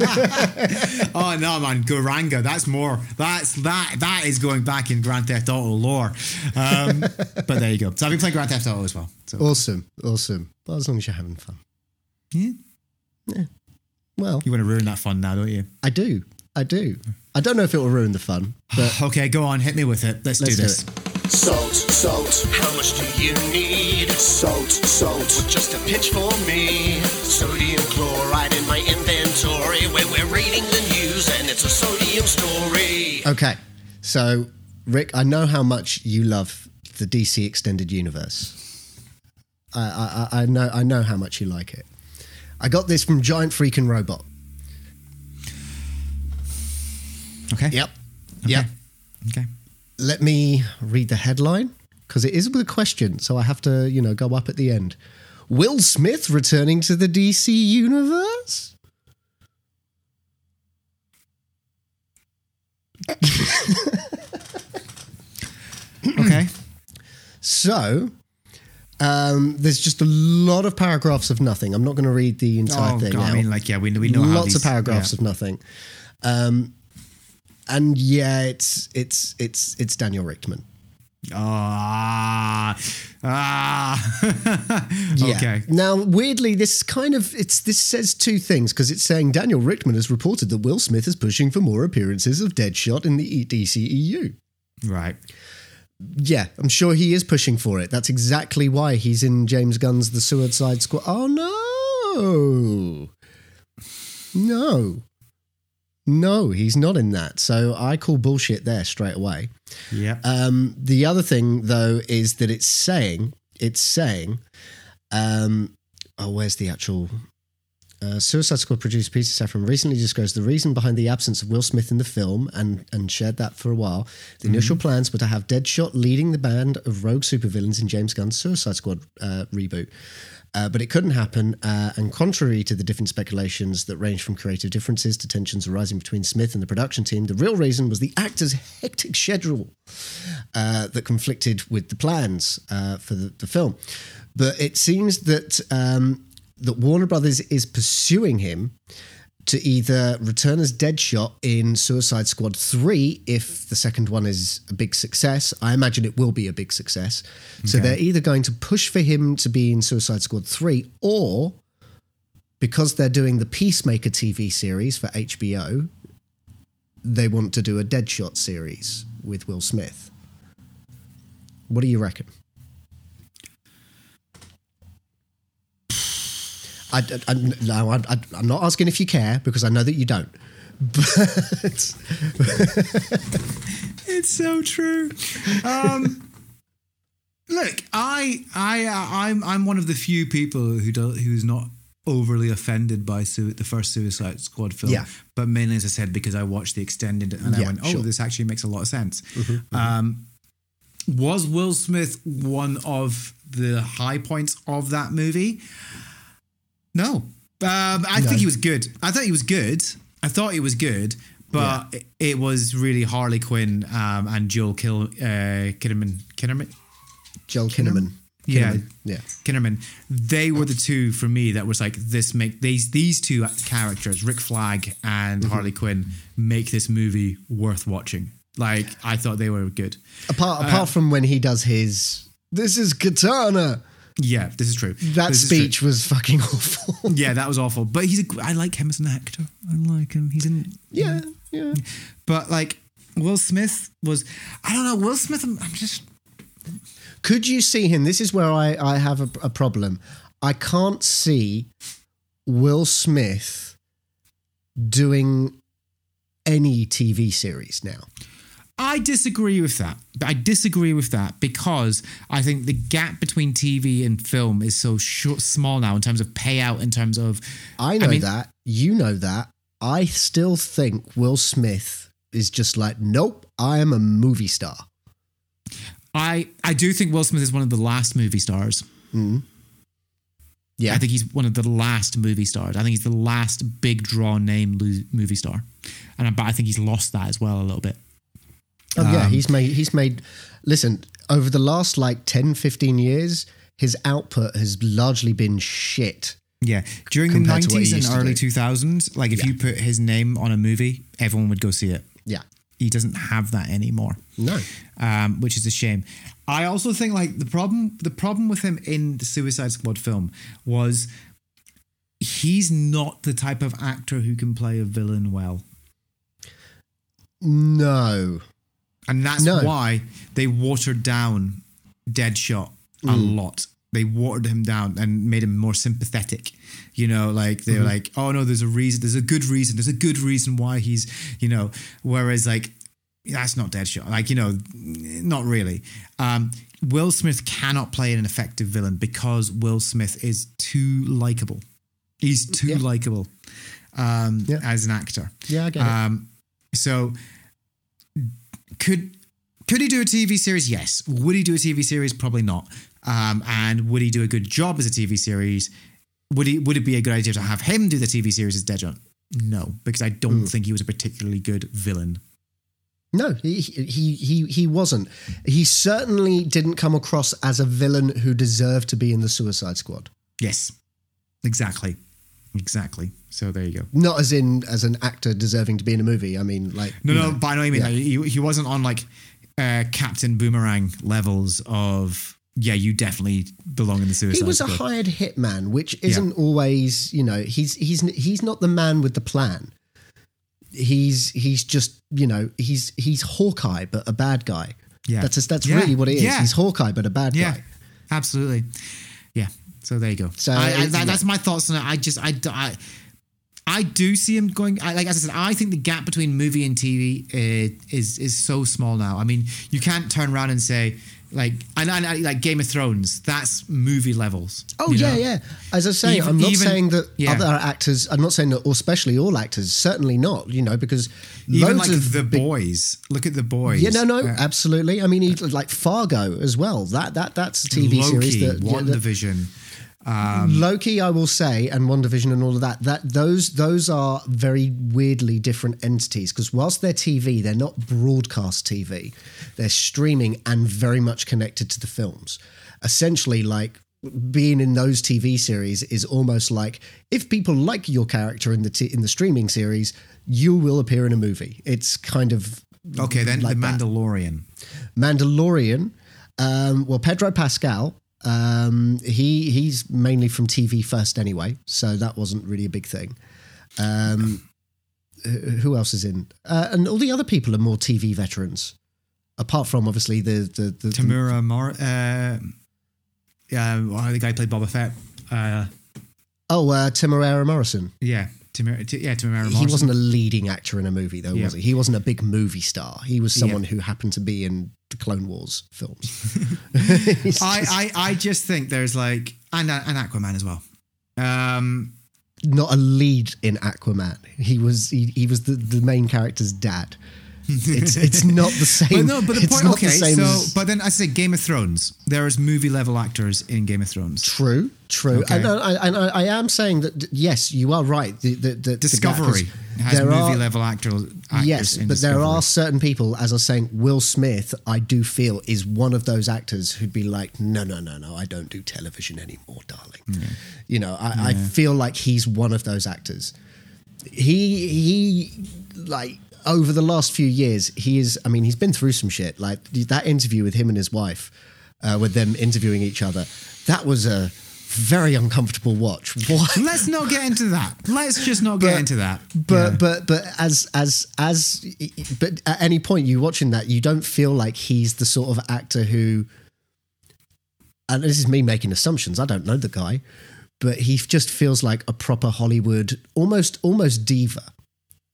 [laughs] oh no, man, Garanga. That's more. That's that. That is going back in Grand Theft Auto lore. Um, [laughs] but there you go. So I've been playing Grand Theft Auto as well. So awesome, awesome. Well, as long as you're having fun. yeah, Yeah. Well, you want to ruin that fun now, don't you? I do. I do. I don't know if it will ruin the fun, but [sighs] Okay, go on, hit me with it. Let's, let's do do this. it. Salt, salt, how much do you need? Salt, salt, just a pinch for me. Sodium chloride in my inventory, where we're reading the news and it's a sodium story. Okay, so Rick, I know how much you love the DC extended universe. I, I, I know I know how much you like it. I got this from Giant Freaking Robot. Okay. Yep. Yep. Okay. Let me read the headline because it is a good question, so I have to, you know, go up at the end. Will Smith returning to the DC universe? [laughs] Okay. So, um, there's just a lot of paragraphs of nothing. I'm not going to read the entire oh thing god. I mean, like, yeah, we we know how Lots these, of paragraphs yeah. of nothing. Um, and yeah, it's it's it's it's Daniel Richtman. Ah, ah. [laughs] Yeah. okay. Now, weirdly, this kind of it's this says two things because it's saying Daniel Richtman has reported that Will Smith is pushing for more appearances of Deadshot in the DCEU. Right. Yeah, I'm sure he is pushing for it. That's exactly why he's in James Gunn's The Suicide Squad. Oh no, no, no, he's not in that. So I call bullshit there straight away. Yeah. Um, the other thing, though, is that it's saying it's saying, um, oh, where's the actual? Uh, Suicide Squad producer Peter Safran recently disclosed the reason behind the absence of Will Smith in the film and, and shared that for a while. The initial plans were to have Deadshot leading the band of rogue supervillains in James Gunn's Suicide Squad uh, reboot. Uh, but it couldn't happen, uh, and contrary to the different speculations that range from creative differences to tensions arising between Smith and the production team, the real reason was the actor's hectic schedule uh, that conflicted with the plans uh, for the, the film. But it seems that um, that Warner Brothers is pursuing him to either return as Deadshot in Suicide Squad 3 if the second one is a big success. I imagine it will be a big success. So they're either going to push for him to be in Suicide Squad 3 or because they're doing the Peacemaker TV series for HBO, they want to do a Deadshot series with Will Smith. What do you reckon? I, I, no, I, I, I'm not asking if you care because I know that you don't. [laughs] But [laughs] It's so true. Um, look, I, I, uh, I'm, I'm one of the few people who do, who's not overly offended by su- the first Suicide Squad film. Yeah. But mainly, as I said, because I watched the extended and I Yeah, went, "Oh, sure. this actually makes a lot of sense." Um, was Will Smith one of the high points of that movie? No. Um, I No. think he was good. I thought he was good. I thought he was good, but it, it was really Harley Quinn um, and Joel Kill uh, Kinnaman. Kinnaman. Joel Kinnaman. Yeah. Kinnaman, yeah. Kinnaman. They were the two for me that was like this make these these two characters, Rick Flag and Mm-hmm. Harley Quinn, make this movie worth watching. Like I thought they were good. Apart Uh, apart from when he does his "This is Katana," Yeah, this is true. that This is true. speech was fucking awful. [laughs] Yeah, that was awful. But he's a, I like him as an actor. I like him. He's in yeah, yeah. But like Will Smith was, I don't know. Will Smith, I'm, I'm just Could you see him? This is where I, I have a, a problem. I can't see Will Smith doing any TV series now. I disagree with that. I disagree with that because I think the gap between TV and film is so short, small now in terms of payout, in terms of. I know mean- that. You know that. I still think Will Smith is just like, nope, I am a movie star. I I do think Will Smith is one of the last movie stars. Mm-hmm. Yeah. I think he's one of the last movie stars. I think he's the last big draw name movie star, and I, but I think he's lost that as well a little bit. Oh Um, yeah, he's made he's made listen, over the last like 10 15 years his output has largely been shit. Yeah, during the Compared to what he nineties and early two thousands, like if you put his name on a movie, everyone would go see it. Yeah. He doesn't have that anymore. No. um, which is a shame. I also think like the problem the problem with him in the Suicide Squad film was he's not the type of actor who can play a villain well. No. And that's No. why they watered down Deadshot a Mm. lot. They watered him down and made him more sympathetic. You know, like they're Mm-hmm. like, oh no, there's a reason, there's a good reason, there's a good reason why he's, you know, whereas like that's not Deadshot. Like, you know, not really. Um, Will Smith cannot play an effective villain because Will Smith is too likable. He's too Yeah. likable um, Yeah. as an actor. Yeah, I get it. Um, so could could he do a TV series? Yes. Would he do a TV series? Probably not. Um, and would he do a good job as a TV series? Would he? Would it be a good idea to have him do the TV series as Deadshot? No, because I don't Hmm. think he was a particularly good villain. No, he, he he he wasn't. He certainly didn't come across as a villain who deserved to be in the Suicide Squad. Yes, exactly, exactly. So there you go. Not as in as an actor deserving to be in a movie. I mean, like No, no, know, by no mean yeah. like, he, he wasn't on like uh, Captain Boomerang levels of yeah, you definitely belong in the Suicide he was a hired hitman, which isn't always, you know, he's he's he's not the man with the plan. He's he's just, you know, he's he's Hawkeye, but a bad guy. Yeah. that's that's Yeah. really what it is. Yeah. He's Hawkeye, but a bad Yeah, guy. absolutely. Yeah. So there you go. So I, I, that, that's my thoughts on it. I just I, I I do see him going. I, like as I said, I think the gap between movie and TV uh, is is so small now. I mean, you can't turn around and say like and, and, and, like Game of Thrones. That's movie levels. Oh yeah, know? yeah. As I say, Even- I'm not even- saying that yeah. other actors. I'm not saying that, or especially all actors. Certainly not. You know, because Even loads like of the big- boys. Look at the boys. Yeah, no, no, Uh, absolutely. I mean, like Fargo as well. That that that's a TV Loki, series that yeah, One that- Division. Loki, I will say, and WandaVision and all of that. That those those are very weirdly different entities because whilst they're TV, they're not broadcast TV. They're streaming and very much connected to the films. Essentially, like being in those TV series is almost like if people like your character in the t- in the streaming series, you will appear in a movie. It's kind of Okay, then like the that. Mandalorian. Mandalorian. Um, well, Pedro Pascal. Um, he he's mainly from TV first anyway, so that wasn't really a big thing. Um, who else is in? Uh, and all the other people are more TV veterans, apart from obviously the the, the, Temuera Mar. Uh, yeah, well, the guy played Boba Fett. Uh, oh uh, Morrison. yeah, Temuera. T- yeah. He wasn't a leading actor in a movie though, Yeah. was he? He wasn't a big movie star. He was someone who happened to be in the Clone Wars films. He's [laughs] I, just [laughs] I, I just think there's like and uh, and Aquaman as well. Um, not a lead in Aquaman. He was he, he was the, the main character's dad. It's it's not the same. But no, but the it's point. not Okay, the same so as- but then I say Game of Thrones. There is movie level actors in Game of Thrones. True, true, Okay. and, I, and I, I am saying that yes, you are right. The, the, the, the Discovery has there movie are- level actor, actors. Yes, but there are certain people, as I was saying, Will Smith, I do feel is one of those actors who'd be like, no, no, no, no, I don't do television anymore, darling. You know, I, I feel like he's one of those actors. He he like over the last few years, he is. I mean, he's been through some shit. Like that interview with him and his wife, uh, with them interviewing each other, that was a very uncomfortable watch. [laughs] What? Let's not get into that. Let's just not get But- into that. But Yeah. but but as as as but at any point you watching that, you don't feel like he's the sort of actor who. And this is me making assumptions. I don't know the guy, but he just feels like a proper Hollywood, almost almost diva.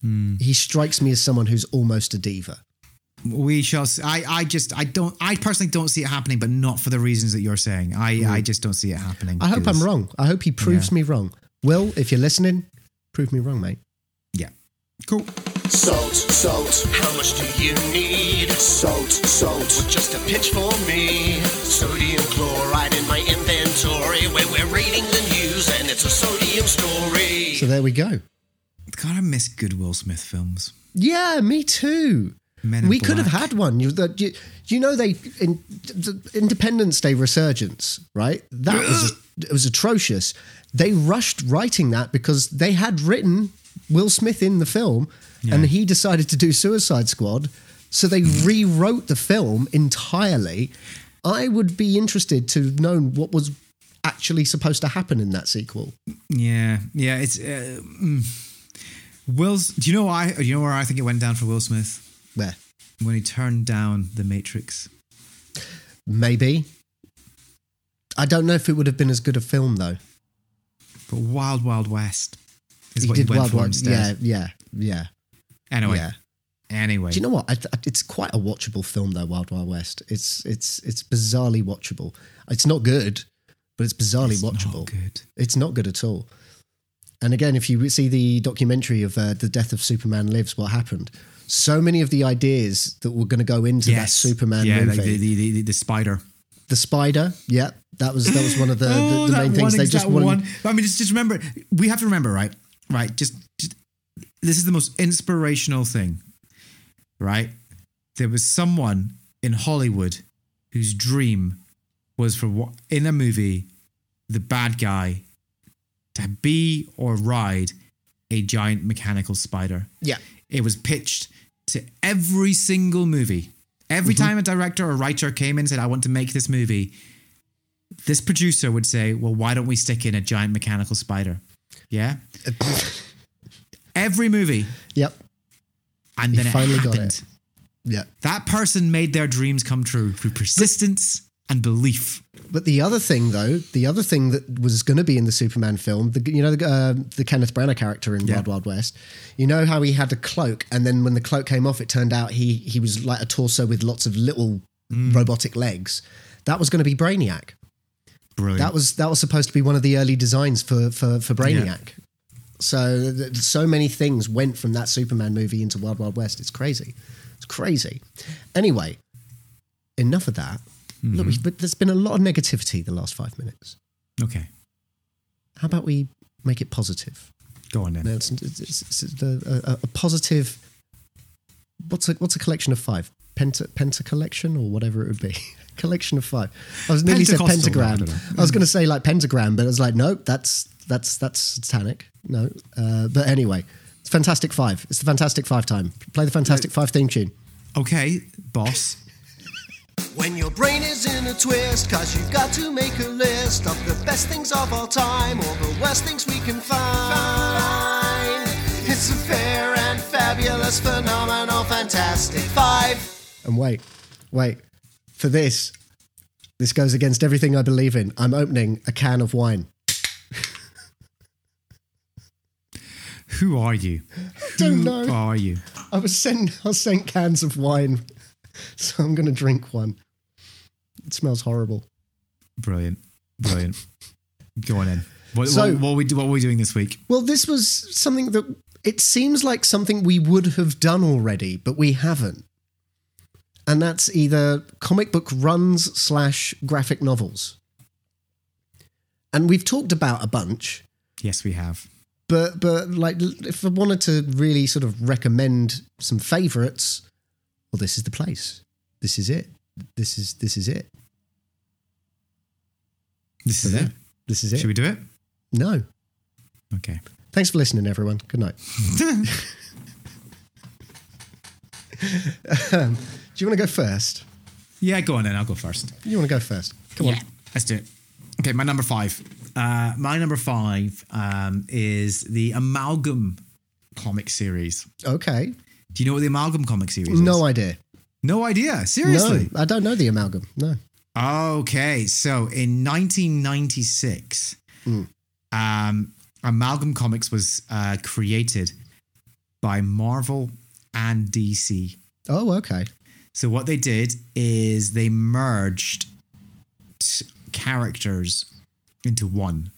Hmm. He strikes me as someone who's almost a diva. we shall. See. I I just I don't. I personally don't see it happening, but not for the reasons that you're saying. I I just don't see it happening. I hope I'm wrong. I hope he proves Yeah. me wrong. Will, if you're listening, prove me wrong, mate. Yeah. Cool. Salt, salt, how much do you need? Salt, salt, just a pinch for me. Sodium chloride in my inventory, where we're reading the news and it's a sodium story. So there we go. God, I miss good Will Smith films. Yeah, me too. Men we could have had one. You, the, you, you know, they in the Independence Day resurgence, right? That was it was atrocious. They rushed writing that because they had written Will Smith in the film, and he decided to do Suicide Squad, so they rewrote the film entirely. I would be interested to know what was actually supposed to happen in that sequel. Yeah, yeah. It's uh, mm. Will's. Do you know why? Do you know where I think it went down for Will Smith Where when he turned down The Matrix? maybe. I don't know if it would have been as good a film though. But Wild Wild West is He what did he went Wild for Wild. instead. Yeah, yeah, yeah. Anyway. Yeah. Anyway. Do you know what? I th- it's quite a watchable film, though. Wild Wild West. It's it's it's bizarrely watchable. It's not good, but it's bizarrely It's not watchable. good. It's not good at all. And again, if you see the documentary of uh, the death of Superman lives, what happened? So many of the ideas that were going to go into that Superman yeah, movie, like the, the, the, the spider. the spider, yeah, that was that was one of the, [laughs] oh, the, the main things. They just wanted, one. I mean, just, just remember, we have to remember, right? Right. Just, just, this is the most inspirational thing, right? There was someone in Hollywood whose dream was for what in a movie, the bad guy to be or ride a giant mechanical spider. yeah, It was pitched to every single movie. Every Mm-hmm. time a director or writer came in and said, I want to make this movie, this producer would say, Well, why don't we stick in a giant mechanical spider? Yeah. [laughs] every movie. yep, And then it finally got happened. it. yeah. That person made their dreams come true through persistence and belief. But the other thing, though, the other thing that was going to be in the Superman film, the you know the, uh, the Kenneth Branagh character in Yeah. Wild Wild West, you know how he had a cloak, and then when the cloak came off, it turned out he he was like a torso with lots of little Mm. robotic legs. That was going to be Brainiac. Brilliant. That was that was supposed to be one of the early designs for for for Brainiac. So so many things went from that Superman movie into Wild Wild West. It's crazy. It's crazy. Anyway, enough of that. Look, we- but there's been a lot of negativity the last five minutes. okay. How about we make it positive? Go on then. No, it's, it's, it's, it's a, a, a positive. What's a what's a collection of five? Penta penta collection or whatever it would be. [laughs] collection of five. I was nearly said Pentecostal, I pentagram. I, was going to say like pentagram, but I was like, no, that's that's that's satanic. No, uh, but anyway, it's Fantastic Five. It's the Fantastic Five time. Play the Fantastic Five theme tune. Okay, boss. When your brain is in a twist, cause you've got to make a list of the best things of all time, or the worst things we can find. It's a fair and fabulous, phenomenal, fantastic five. And wait, wait. For this, this goes against everything I believe in. I'm opening a can of wine. Who are you? don't Who know. are you? I was sent I was sent cans of wine, [laughs] so I'm gonna drink one. It smells horrible. Brilliant. Brilliant. [laughs] Go on in. What, So- what, what, we, what are we doing this week? Well, this was something that it seems like something we would have done already, but we haven't. And that's either comic book runs slash graphic novels. And we've talked about a bunch, Yes, we have. but but like if I wanted to really sort of recommend some favorites, well, this is the place. This is it. This is this is it. This is Yeah. it. This is it. Should we do it? No. Okay. Thanks for listening, everyone. Good night. [laughs] um, do you want to go first? Yeah, go on then. I'll go first. You want to go first? Come on. let's do it. Okay, my number five. Uh, my number five um, is the Amalgam comic series. Okay. Do you know what the Amalgam comic series is? No idea. No idea. Seriously. No, I don't know the amalgam. No. Okay, so in 1996, um, Amalgam Comics was uh, created by Marvel and DC. Oh, okay. So what they did is they merged characters into one.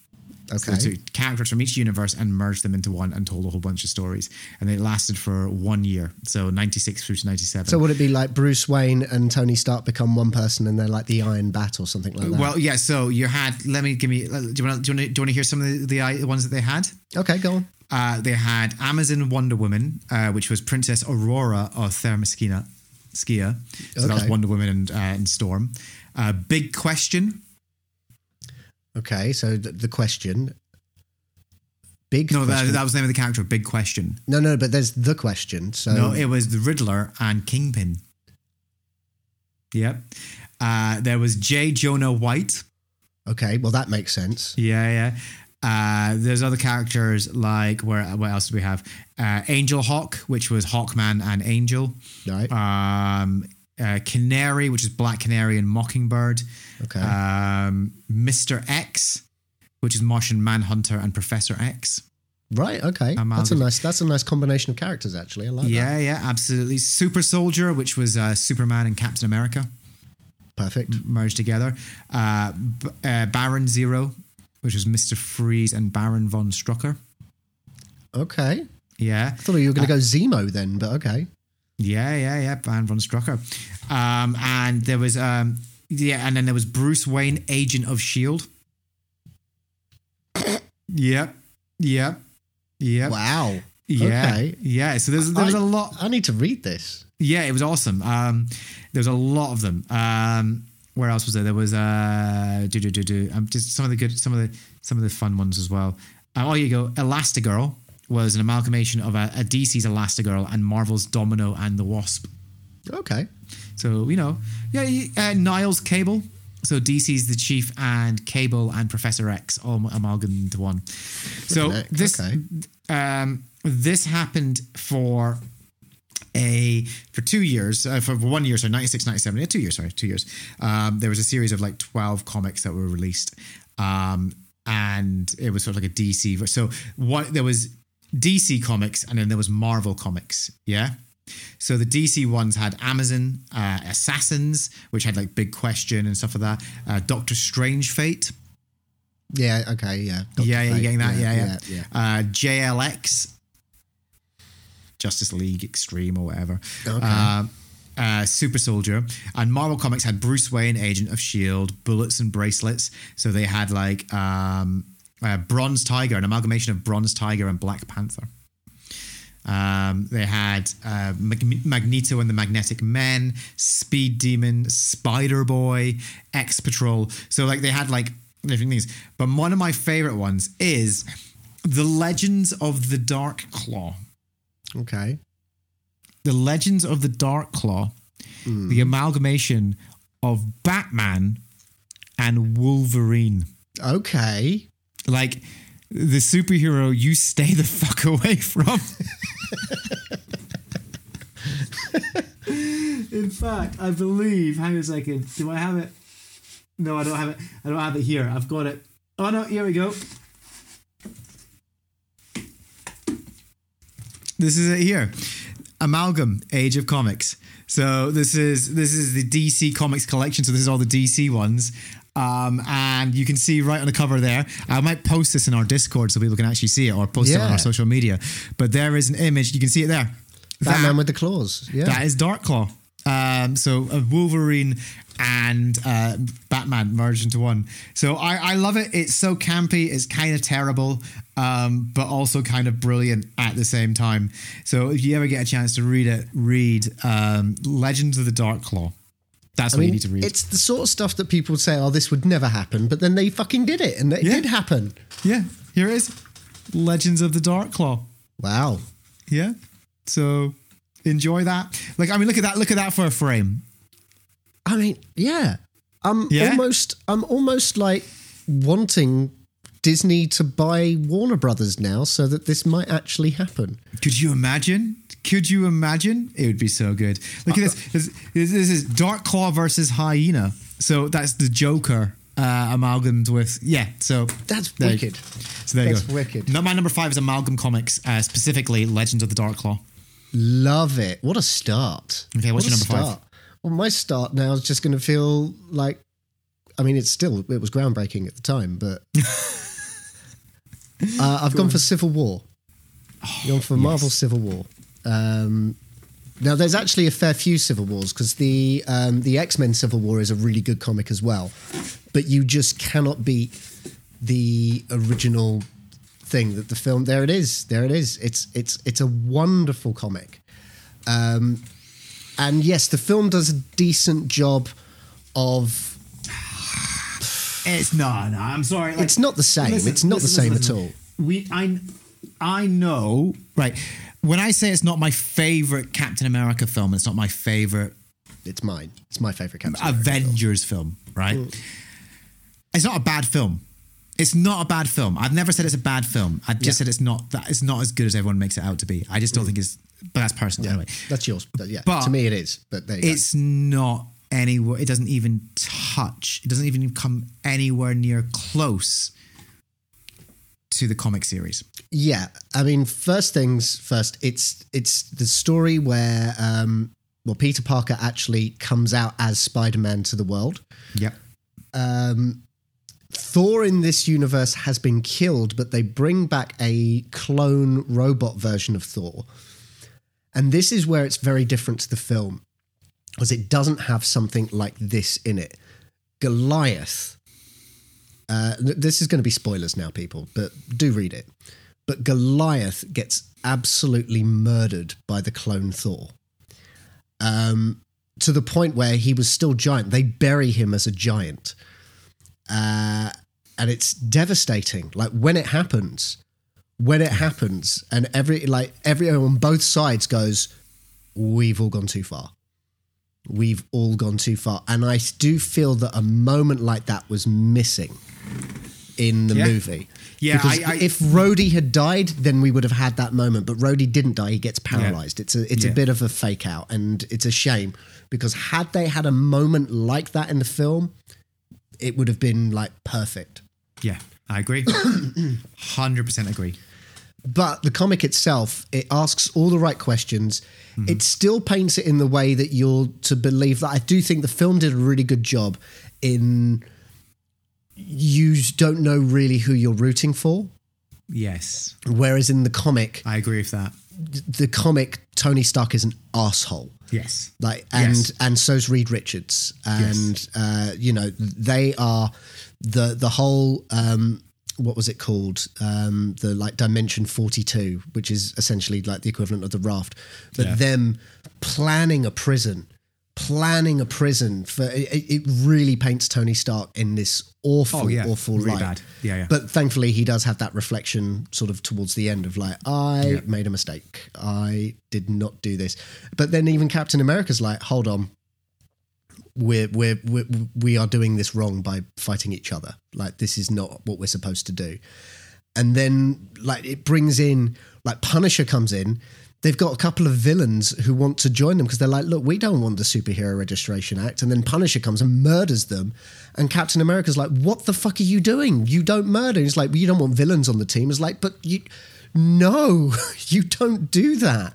So Okay. they took characters from each universe and merged them into one and told a whole bunch of stories. And they lasted for one year. So 96 through to 97. So would it be like Bruce Wayne and Tony Stark become one person and they're like the Iron Bat or something like that? well, yeah. So you had. Let me give me. Do you want to? Do you want to, do you want to hear some of the, the ones that they had? okay, go on. Uh, they had Amazon Wonder Woman, uh, which was Princess Ororo of Themyscira. Skia. So that was Wonder Woman and, uh, and Storm. Uh, Big Question. Okay, so the, the question. Big No, that, that was the name of the character. Big Question. no, no, but there's the question. So No, it was the Riddler and Kingpin. Yep. Uh, there was J. Jonah White. okay, well that makes sense. Yeah, yeah. Uh, there's other characters like where what else do we have? Uh, Angel Hawk, which was Hawkman and Angel. Right. Um, uh, Canary, which is Black Canary and Mockingbird. Okay. Um, Mister X, which is Martian Manhunter and Professor X. right. Okay. That's a nice. That's a nice combination of characters. Actually, I like that. Yeah, yeah, absolutely. Super Soldier, which was uh, Superman and Captain America Perfect. merged together. Uh, B- uh, Baron Zero, which was Mister Freeze and Baron von Strucker. Okay. Yeah. I thought you were going to go Zemo then, but okay. Yeah, yeah, yeah. Van von Strucker. Um, and there was um, yeah, and then there was Bruce Wayne, Agent of Shield. [coughs] yep, yep, yep. Wow. Yeah, Okay. yeah. So there's there was I- a lot. I need to read this. Yeah, it was awesome. Um, there was a lot of them. Um, where else was there? There was uh, do do do do. Um, just some of the good, some of the some of the fun ones as well. Uh, oh, you go. Elastigirl was an amalgamation of a, a DC's Elastigirl and Marvel's Domino and the Wasp. Okay. So you know, yeah, uh, Niles Cable. So DC's the Chief and Cable and Professor X all amalgamated into one. So this okay. um, this happened for a for two years uh, for one year so 96 97 yeah two years sorry two years um, there was a series of like 12 comics that were released um, and it was sort of like a dc so what there was dc comics and then there was marvel comics yeah so the DC ones had Amazon, uh, Assassins, which had like Big Question and stuff like that. Uh, Doctor Strange Fate, Yeah. Okay. Yeah. Dr. yeah, yeah, Fate. you're getting that, yeah, yeah. yeah. Uh, JLX, Justice League Extreme or whatever. Okay. Uh, uh, Super Soldier and Marvel Comics had Bruce Wayne, Agent of Shield, bullets and bracelets. So they had like um, uh, Bronze Tiger, an amalgamation of Bronze Tiger and Black Panther. Um, they had uh, Mag- Magneto and the Magnetic Men, Speed Demon, Spider Boy, X Patrol. So like they had like different things. But one of my favorite ones is the Legends of the Dark Claw. Okay. The Legends of the Dark Claw, the amalgamation of Batman and Wolverine. Okay. Like the superhero you stay the fuck away from. In fact, I believe, hang on a second. Do I have it? No, I don't have it. I don't have it here. I've got it. Oh no, here we go. This is it here. Amalgam, Age of Comics. So this is this is the DC Comics collection. So this is all the DC ones. Um, and you can see right on the cover there. I might post this in our Discord so people can actually see it, or post it on our social media. But there is an image. You can see it there. Batman That- with the claws. Yeah. that is Darkclaw. Um, so uh, Wolverine and uh, Batman merged into one. So I, I love it. It's so campy. It's kind of terrible, um, but also kind of brilliant at the same time. So if you ever get a chance to read it, read um, Legends of the Darkclaw. That's I what mean, you need to read. it's the sort of stuff that people say, "Oh, this would never happen," but then they fucking did it, and it Yeah. did happen. yeah, here it is. Legends of the Dark Claw. Wow. Yeah. So enjoy that. Like, I mean, look at that. Look at that for a frame. I mean, yeah. I'm Yeah? almost, I'm almost like wanting Disney to buy Warner Brothers now, so that this might actually happen. Could you imagine? Could you imagine? It would be so good. Look at this. This, this is Dark Claw versus Hyena. So that's the Joker uh, amalgamed with yeah. So That's there wicked. So there you go. That's wicked. No, my number five is Amalgam Comics, uh, specifically Legends of the Dark Claw. Love it. What a start. Okay, what's What your number five? Well, my start now is just going to feel like, I mean, it's still, it was groundbreaking at the time, but [laughs] uh, I've gone for Civil War. gone for Marvel Civil War. Um, now, there's actually a fair few Civil Wars because the um, the X Men Civil War is a really good comic as well, but you just cannot beat the original thing that the film. There it is. There it is. It's it's it's a wonderful comic. Um, and yes, the film does a decent job of. It's no, no. I'm sorry. It's not the same. It's not the same at all. We, I, I know. Right. When I say it's not my favorite Captain America film, it's not my favorite It's mine. It's my favorite Captain America film. Avengers film, right? Mm. It's not a bad film. It's not a bad film. I've never said it's a bad film. I've just Yeah. said it's not that it's not as good as everyone makes it out to be. I just don't mm. think it's but that's personal anyway. That's yours. But yeah, But to me it is. But It's not anywhere it doesn't even touch. It doesn't even come anywhere near close to the comic series. Yeah, I mean, first things first. It's it's the story where um, well, Peter Parker actually comes out as Spider Man to the world. Yep. um, Thor in this universe has been killed, but they bring back a clone robot version of Thor. And this is where it's very different to the film, because it doesn't have something like this in it. Goliath. Uh, this is going to be spoilers now, people, but do read it. But Goliath gets absolutely murdered by the clone Thor. Um, to the point where he was still giant. They bury him as a giant uh, and it's devastating. Like when it happens, when it happens, and every like everyone on both sides goes, "We've all gone too far. We've all gone too far." And I do feel that a moment like that was missing in the Yeah. movie. Yeah, because I- I- if Rhodey had died, then we would have had that moment. But Rhodey didn't die; he gets paralyzed. It's a it's Yeah. a bit of a fake out, and it's a shame because had they had a moment like that in the film, it would have been like perfect. Yeah, I agree. [coughs] 100% agree. But the comic itself, it asks all the right questions. It still paints it in the way that you're to believe that. I do think the film did a really good job in you don't know really who you're rooting for. Yes, Whereas in the comic, I agree with that. the comic, Tony Stark is an asshole. Yes. like and Yes. and so's Reed Richards and uh you know they are the the whole um what was it called um the like dimension 42 which is essentially like the equivalent of the raft but Yeah. them planning a prison planning a prison for it, it really paints Tony Stark in this awful Oh, yeah. awful Really light bad. Yeah, yeah. but thankfully he does have that reflection sort of towards the end of like I made a mistake I did not do this but then even Captain America's like hold on we're we're, we're we are doing this wrong by fighting each other like this is not what we're supposed to do and then like it brings in like Punisher comes in. They've got a couple of villains who want to join them because they're like, look, we don't want the Superhero Registration Act. And then Punisher comes and murders them. And Captain America's like, what the fuck are you doing? You don't murder. He's like, well, you don't want villains on the team. It's like, but you, no, [laughs] you don't do that.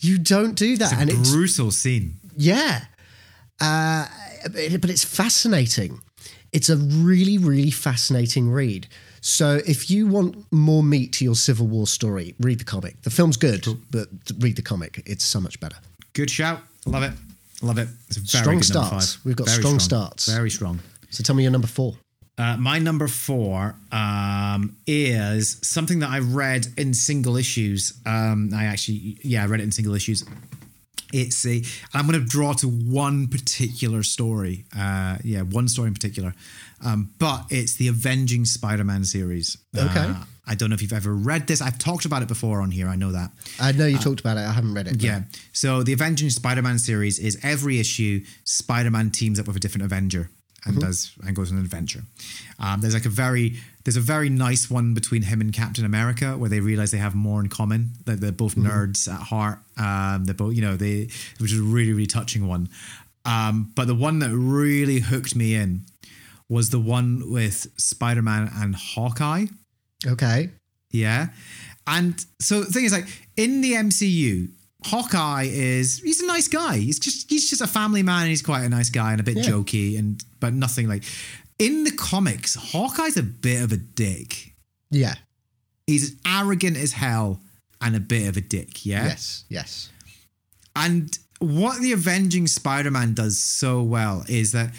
You don't do that. and it's Brutal scene. yeah. Uh, but it's fascinating. it's a really, really fascinating read. So if you want more meat to your Civil War story, read the comic. The film's good, but read the comic. It's so much better. Good shout. Love it. Love it. It's a very Strong good starts. We've got Very strong starts. Very strong. So tell me your number four. Uh, my number four um, is something that I read in single issues. Um, I actually, yeah, I read it in single issues. It's a. I'm going to draw to one particular story. Uh, yeah, one story in particular. Um, but it's the Avenging Spider-Man series. Okay. Uh, I don't know if you've ever read this. I've talked about it before on here. I know that. I know you talked about it. I haven't read it. Yeah. So the Avenging Spider-Man series is every issue Spider-Man teams up with a different Avenger and does and goes on an adventure. Um, there's like a very there's a very nice one between him and Captain America where they realize they have more in common. That they're both nerds at heart. Um, they're both you know they which is a really really touching one. Um, but the one that really hooked me in was the one with Spider-Man and Hawkeye. Okay. Yeah. And so the thing is like in the MCU, Hawkeye is he's a nice guy. He's just he's just a family man. He's quite a nice guy and a bit Yeah. jokey and but nothing like in the comics, Hawkeye's a bit of a dick. Yeah. He's arrogant as hell and a bit of a dick, yeah? Yes. Yes. And what the Avenging Spider Man does so well is that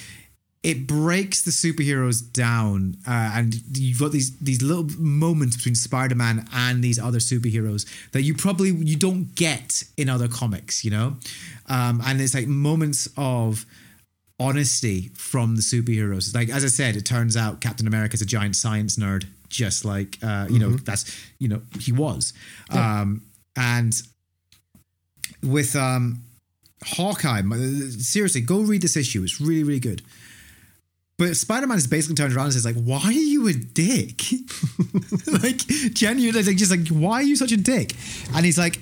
it breaks the superheroes down, uh, and you've got these these little moments between Spider Man and these other superheroes that you probably you don't get in other comics, you know. Um, and it's like moments of honesty from the superheroes. Like as I said, it turns out Captain America's a giant science nerd, just like uh, you know that's you know he was, um, and with um Hawkeye. Seriously, go read this issue. It's really, really good. But Spider-Man is basically turned around and says, like, why are you a dick? [laughs] like, genuinely, like, just like, why are you such a dick? And he's like,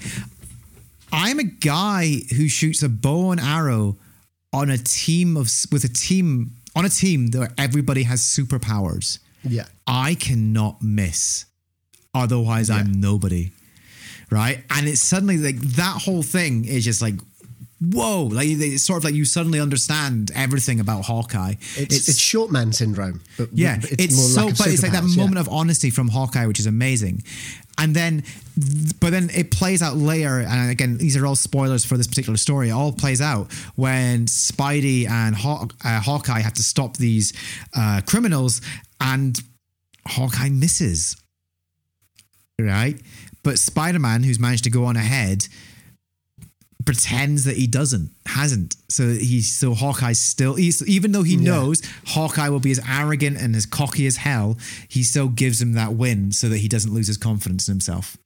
I'm a guy who shoots a bow and arrow on a team of with a team on a team where everybody has superpowers. Yeah. I cannot miss. Otherwise, I'm nobody. Right. And it's suddenly like that whole thing is just like, whoa. Like it's sort of like you suddenly understand everything about Hawkeye. It's, it's, short man syndrome, but yeah, it's, more so, lack but it's like that yeah. moment of honesty from Hawkeye, which is amazing. And then, but then it plays out later. And again, these are all spoilers for this particular story. It all plays out when Spidey and Haw- uh, Hawkeye have to stop these uh, criminals, and Hawkeye misses. Right? But Spider Man, who's managed to go on ahead, pretends that he doesn't, hasn't. So he's so Hawkeye's still he's even though he knows Hawkeye will be as arrogant and as cocky as hell, he still gives him that win so that he doesn't lose his confidence in himself.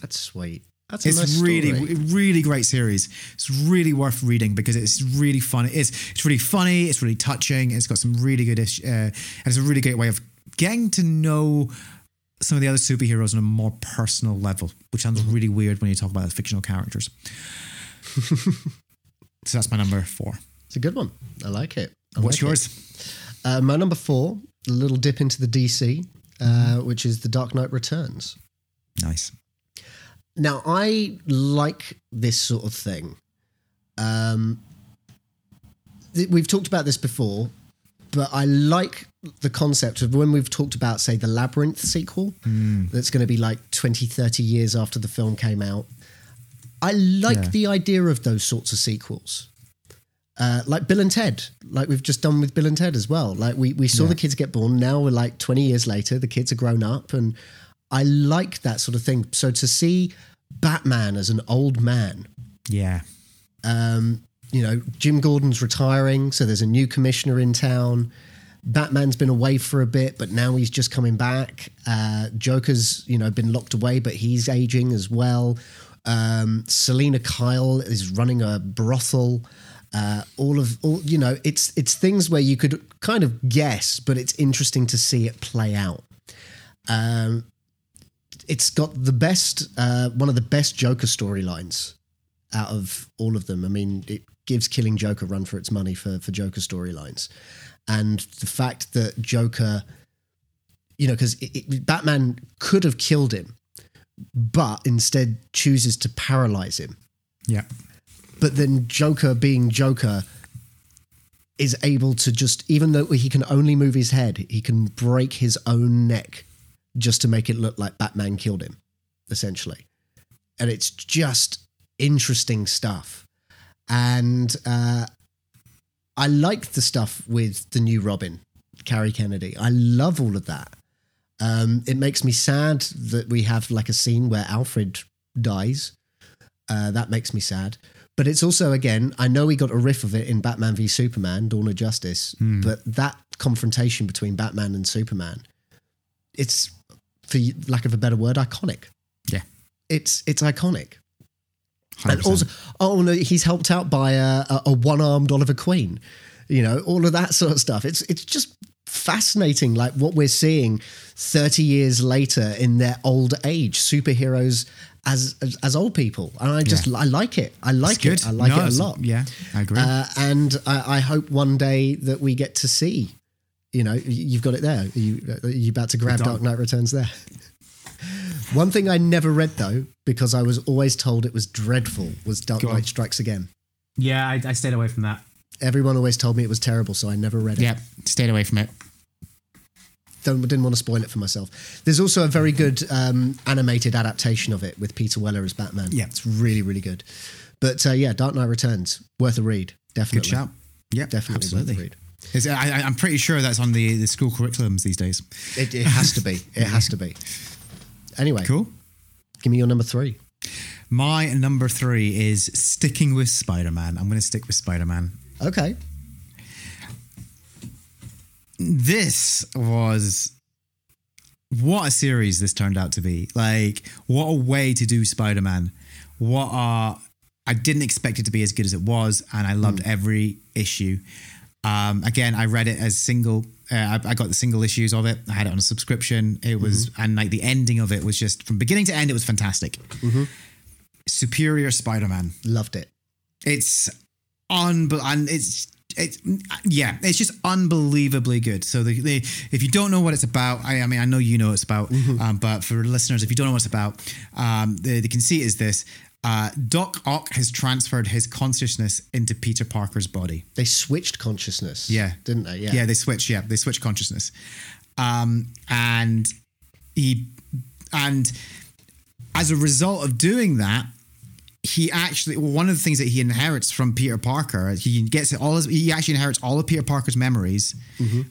That's sweet. That's a It's nice really, story. really great series. It's really worth reading because it's really fun. It's it's really funny. It's really touching. It's got some really good, ish, uh, and it's a really great way of getting to know some of the other superheroes on a more personal level, which sounds Mm-hmm. really weird when you talk about the fictional characters. [laughs] so that's my number four. It's a good one. I like it. I What's like it. yours? Uh, my number four, a little dip into the DC, uh, which is The Dark Knight Returns. Nice. Now, I like this sort of thing. Um, th- we've talked about this before, but I like the concept of when we've talked about, say, the Labyrinth sequel, that's going to be like 20, 30 years after the film came out. I like Yeah. the idea of those sorts of sequels. Uh, like Bill and Ted, like we've just done with Bill and Ted as well. Like we, we saw the kids get born. Now we're like 20 years later, the kids are grown up. And I like that sort of thing. So to see Batman as an old man, Yeah. um, you know, Jim Gordon's retiring, so there's a new commissioner in town. Batman's been away for a bit, but now he's just coming back. Uh, Joker's, you know, been locked away, but he's aging as well. Um, Selina Kyle is running a brothel. Uh, all of, all you know, it's it's things where you could kind of guess, but it's interesting to see it play out. Um, it's got the best, uh, one of the best Joker storylines out of all of them. I mean, it gives Killing Joker run for its money for for Joker storylines, and the fact that Joker, you know, because Batman could have killed him, but instead chooses to paralyze him. Yeah. But then Joker, being Joker, is able to just, even though he can only move his head, he can break his own neck just to make it look like Batman killed him, essentially. And it's just interesting stuff. And uh, I like the stuff with the new Robin, Carrie Kennedy. I love all of that. Um, it makes me sad that we have like a scene where Alfred dies. Uh, that makes me sad. But it's also, again, I know we got a riff of it in Batman v Superman, Dawn of Justice, but that confrontation between Batman and Superman, it's, for lack of a better word, iconic. Yeah. It's it's iconic. And 100%. also, oh no, he's helped out by a, a, a one-armed Oliver Queen. You know, all of that sort of stuff. It's it's just fascinating, like what we're seeing thirty years later in their old age, superheroes as as, as old people, and I just I like it. I like it. I like No, it a lot. Yeah, I agree. Uh, and I, I hope one day that we get to see. You know, you've got it there. Are you are you about to grab Dark- Dark Knight Returns there? [laughs] One thing I never read though, because I was always told it was dreadful, was Dark Go on. Knight Strikes Again. Yeah, I, I stayed away from that. Everyone always told me it was terrible, so I never read it. yeah, stayed away from it. Don't, didn't want to spoil it for myself. There's also a very good um, animated adaptation of it with Peter Weller as Batman. Yeah. it's really really good. But uh, yeah, Dark Knight Returns worth a read. Definitely, Good shout. Yeah, definitely absolutely. worth a read. I, I'm pretty sure that's on the, the school curriculums these days. It, it has to be. It has to be. Anyway, Cool. give me your number three. My number three is sticking with Spider Man. I'm going to stick with Spider Man. Okay. This was what a series this turned out to be. Like, what a way to do Spider Man. What a. I didn't expect it to be as good as it was, and I loved every issue. Um, again, I read it as single. Uh, I, I got the single issues of it. I had it on a subscription. It was, and like the ending of it was just from beginning to end, it was fantastic. Superior Spider Man. Loved it. It's unbel and it's it's yeah, it's just unbelievably good. So the, the if you don't know what it's about, I, I mean I know you know what it's about, um, but for listeners, if you don't know what it's about, um, the the conceit is this: uh, Doc Ock has transferred his consciousness into Peter Parker's body. They switched consciousness. Yeah. Didn't they? Yeah. Yeah, they switched. Yeah, they switched consciousness, um, and he and as a result of doing that, he actually one of the things that he inherits from Peter Parker, he gets all his, he actually inherits all of Peter Parker's memories,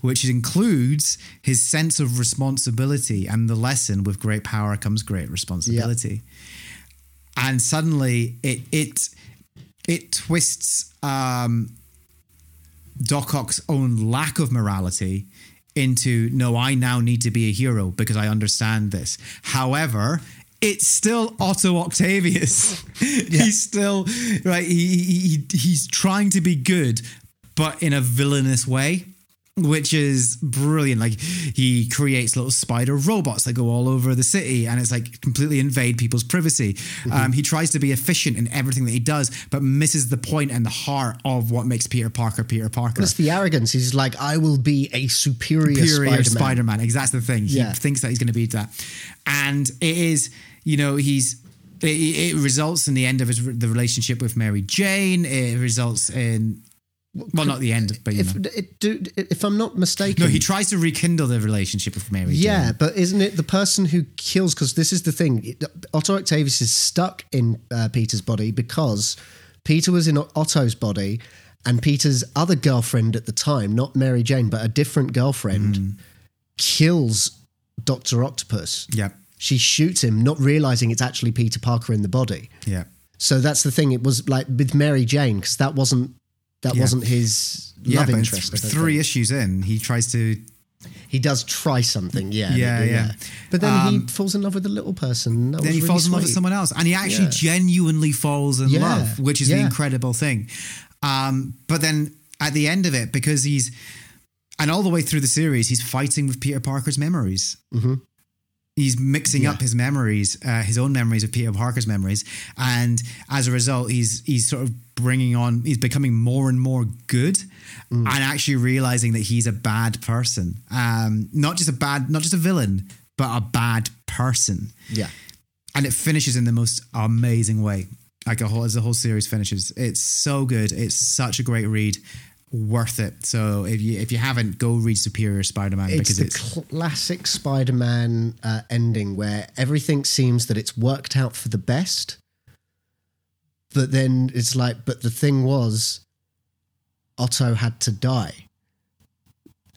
which includes his sense of responsibility and the lesson with great power comes great responsibility. And suddenly it it it twists um Doc Ock's own lack of morality into no, I now need to be a hero because I understand this. However, it's still Otto Octavius. [laughs] he's still right. He, he, he he's trying to be good, but in a villainous way. Which is brilliant. Like he creates little spider robots that go all over the city, and it's like completely invade people's privacy. Um, he tries to be efficient in everything that he does, but misses the point and the heart of what makes Peter Parker Peter Parker It's the arrogance. He's like, I will be a superior, superior Spider-Man. Spider-Man. Exactly the thing. He Yeah. thinks that he's going to be that, and it is. You know, he's. It, it results in the end of his the relationship with Mary Jane. It results in. Well, not the end, but If, it, do, if I'm not mistaken, No, he tries to rekindle the relationship with Mary Jane. Yeah, Jane. but isn't it the person who kills? Because this is the thing. Otto Octavius is stuck in uh, Peter's body because Peter was in Otto's body, and Peter's other girlfriend at the time, not Mary Jane, but a different girlfriend, Mm. kills Doctor Octopus. Yeah. She shoots him, not realizing it's actually Peter Parker in the body. Yeah. So that's the thing. It was like with Mary Jane because that wasn't that Yeah. wasn't his Yeah, love interest. Th- three issues in, he tries to. He does try something, yeah, Yeah, yeah. But then he Um, falls in love with a little person. That Then he really falls in love with someone else, and he actually Yeah. genuinely falls in Yeah, love, which is the incredible thing. Um, but then at the end of it, because he's and all the way through the series, he's fighting with Peter Parker's memories. He's mixing up his memories, uh, his own memories of Peter Parker's memories, and as a result, he's he's sort of bringing on, he's becoming more and more good, and actually realizing that he's a bad person, um, not just a bad, not just a villain, but a bad person. Yeah, and it finishes in the most amazing way. Like a whole as the whole series finishes, it's so good. It's such a great read. Worth it. So if you if you haven't, go read Superior Spider-Man It's because the it's classic Spider-Man uh, ending where everything seems that it's worked out for the best, but then it's like, but the thing was, Otto had to die,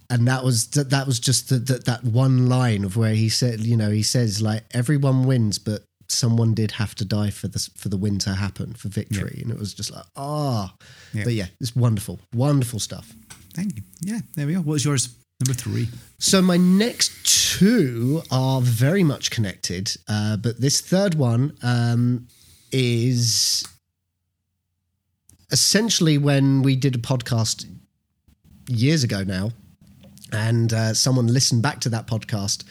and that was that, that was just the, that that one line of where he said, you know, he says like everyone wins, but someone did have to die for this for the win to happen for victory, and it was just like, ah, Yeah. but yeah, it's wonderful, wonderful stuff. thank you. Yeah, there we go. What was yours? Number three. So my next two are very much connected, uh, but this third one um, is essentially when we did a podcast years ago now, and uh, someone listened back to that podcast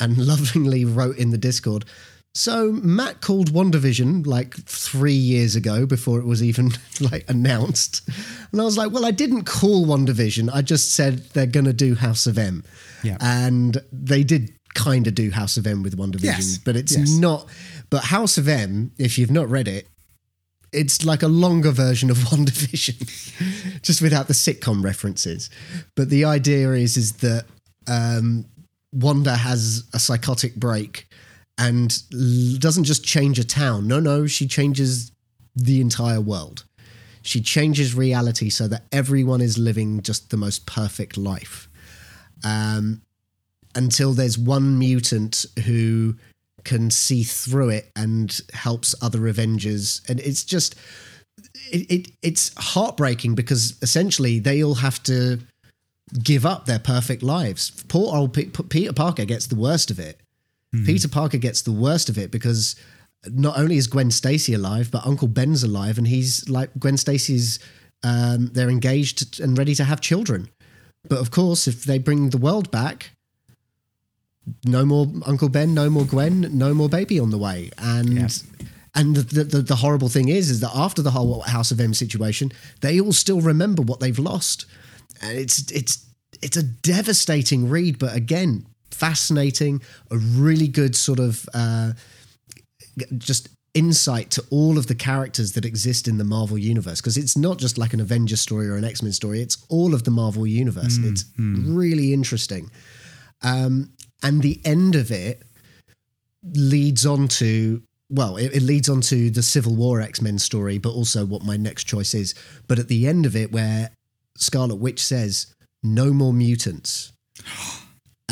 and [laughs] lovingly wrote in the Discord. So Matt called WandaVision like three years ago before it was even [laughs] like announced, and I was like, "Well, I didn't call WandaVision. I just said they're gonna do House of M, Yeah. and they did kind of do House of M with WandaVision, Yes. but it's Yes. not. But House of M, if you've not read it, it's like a longer version of [laughs] WandaVision, just without the sitcom references. But the idea is is that um, Wanda has a psychotic break and doesn't just change a town. No, no, she changes the entire world. She changes reality so that everyone is living just the most perfect life. Um, until there's one mutant who can see through it and helps other Avengers. And it's just, it, it it's heartbreaking because essentially they all have to give up their perfect lives. Poor old P- Peter Parker gets the worst of it. Peter Parker gets the worst of it because not only is Gwen Stacy alive, but Uncle Ben's alive, and he's like Gwen Stacy's. Um, they're engaged and ready to have children, but of course, if they bring the world back, no more Uncle Ben, no more Gwen, no more baby on the way, and. Yeah. And the, the the horrible thing is, is that after the whole House of M situation, they all still remember what they've lost, and it's it's it's a devastating read. But again, fascinating, a really good sort of uh, just insight to all of the characters that exist in the Marvel universe. Because it's not just like an Avengers story or an X Men story; it's all of the Marvel universe, and it's really interesting. Um, and the end of it leads on to well, it, it leads on to the Civil War X Men story, but also what my next choice is. But at the end of it, where Scarlet Witch says, "No more mutants," [gasps] [gasps]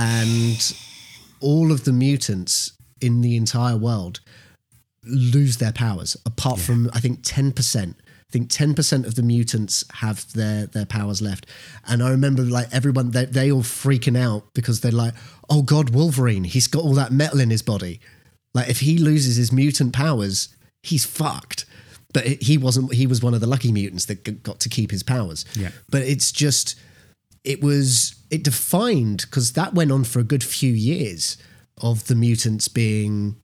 and all of the mutants in the entire world lose their powers, apart from I think ten percent. I think ten percent of the mutants have their their powers left, and I remember like everyone they they all freaking out because they're like, "Oh God, Wolverine! He's got all that metal in his body. Like if he loses his mutant powers, he's fucked." But he wasn't. He was one of the lucky mutants that got to keep his powers. Yeah. But it's just, it was it defined because that went on for a good few years of the mutants being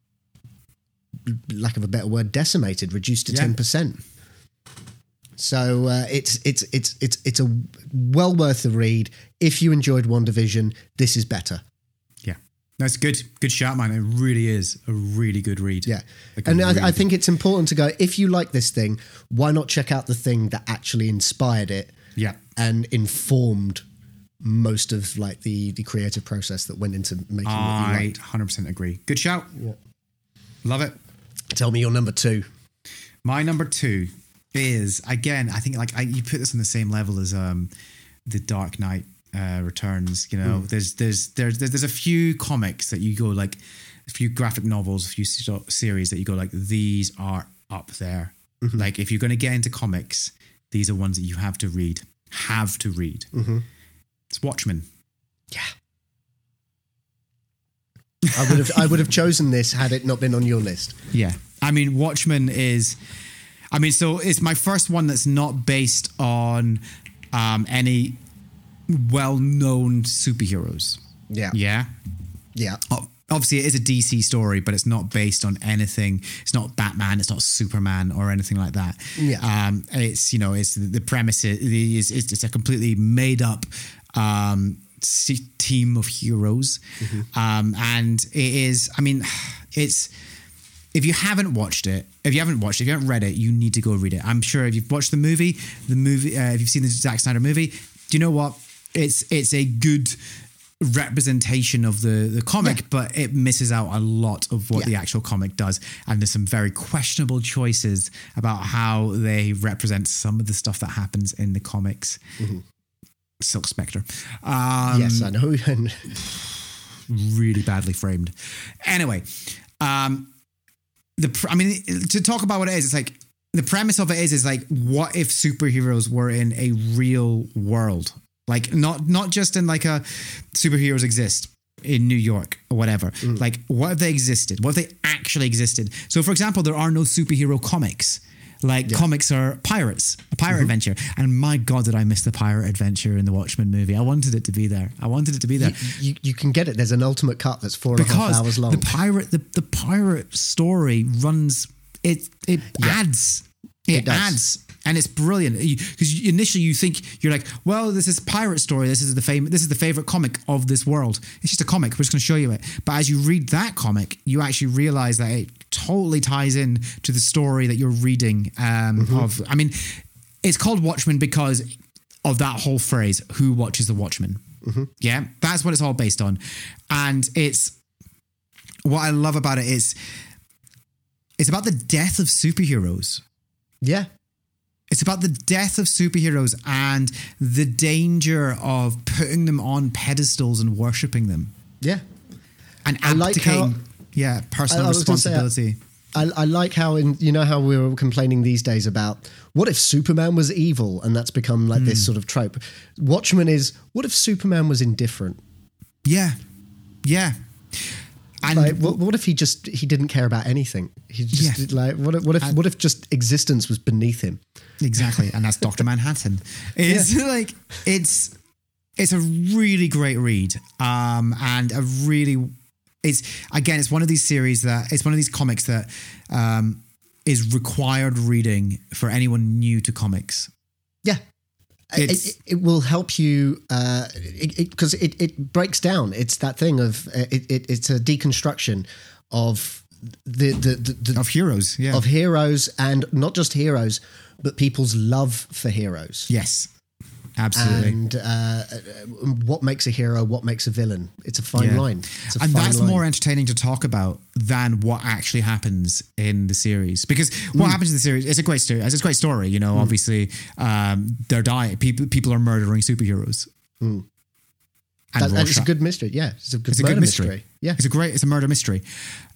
lack of a better word, decimated, reduced to Yeah. ten percent. So uh, it's it's it's it's it's a well worth the read. If you enjoyed WandaVision, this is better. Yeah, that's good. Good shout, man. It really is a really good read. Yeah, Like and really I, I think it's important to go. If you like this thing, why not check out the thing that actually inspired it? Yeah. and informed most of like the the creative process that went into making what you I 100% agree. Good shout. Love it. Tell me your number two. My number two is again. I think like I, you put this on the same level as um, the Dark Knight uh, Returns. You know, there's there's there's there's there's a few comics that you go like a few graphic novels, a few series that you go like these are up there. Like if you're going to get into comics, these are ones that you have to read. Have to read. It's Watchmen. Yeah. I would have I would have chosen this had it not been on your list. Yeah. I mean, Watchmen is, I mean, so it's my first one that's not based on um, any well known superheroes. Yeah. Yeah. Yeah. O- Obviously, it is a DC story, but it's not based on anything. It's not Batman. It's not Superman or anything like that. Yeah. Um, it's you know, it's the premise is, it's a completely made up um, team of heroes, um, and it is. I mean, it's if you haven't watched it, if you haven't watched it, if you haven't read it, you need to go read it. I'm sure if you've watched the movie, the movie, uh, if you've seen the Zack Snyder movie, do you know what? It's it's a good representation of the the comic, Yeah. but it misses out a lot of what Yeah. the actual comic does, and there's some very questionable choices about how they represent some of the stuff that happens in the comics. Silk Spectre. Um, yes, I know. [laughs] Really badly framed. Anyway, um, the pr- I mean, to talk about what it is, it's like the premise of it is is like, what if superheroes were in a real world? Like not not just in like a superheroes exist in New York or whatever. Mm. Like what if they existed? What if they actually existed? So for example, there are no superhero comics. Like comics are pirates, a pirate mm-hmm. adventure. And my God, did I miss the pirate adventure in the Watchmen movie? I wanted it to be there. I wanted it to be there you, you can get it. There's an ultimate cut that's four and a half because hours long. the pirate the, the pirate story runs it it adds it, It adds and it's brilliant because initially you think you're like well this is pirate story this is the fam- this is the favorite comic of this world it's just a comic we're just going to show you it but as you read that comic you actually realize that it totally ties in to the story that you're reading um, Mm-hmm. of i mean it's called watchmen because of that whole phrase who watches the Watchmen?" Mm-hmm. yeah that's what it's all based on and it's what I love about it is it's about the death of superheroes. yeah, It's about the death of superheroes and the danger of putting them on pedestals and worshipping them yeah. and I like abdicating, how- yeah, personal I- I say, uh, responsibility. I, I like how in you know how we were complaining these days about what if Superman was evil and that's become like Hmm. this sort of trope. Watchmen is what if Superman was indifferent? yeah, yeah, and Like what, what if he just he didn't care about anything? He just Yeah. like what if what if what if just existence was beneath him? Exactly, and that's Doctor Manhattan. It's like it's it's a really great read, um, and a really it's again it's one of these series that it's one of these comics that um, is required reading for anyone new to comics. Yeah. It, it, it will help you because it, it, it, breaks down. It's that thing of uh, it, it, it's a deconstruction of the the, the, the Of heroes, yeah, of heroes and not just heroes, but people's love for heroes. yes, absolutely. And uh, what makes a hero? What makes a villain? It's a fine Yeah. line. It's a and fine that's line. more entertaining to talk about than what actually happens in the series because what happens in the series it's a great story it's a great story you know obviously um they're dying people people are murdering superheroes and Hmm. That- is a good mystery. Yeah, it's a good, it's a good mystery. Yeah, it's a great it's a murder mystery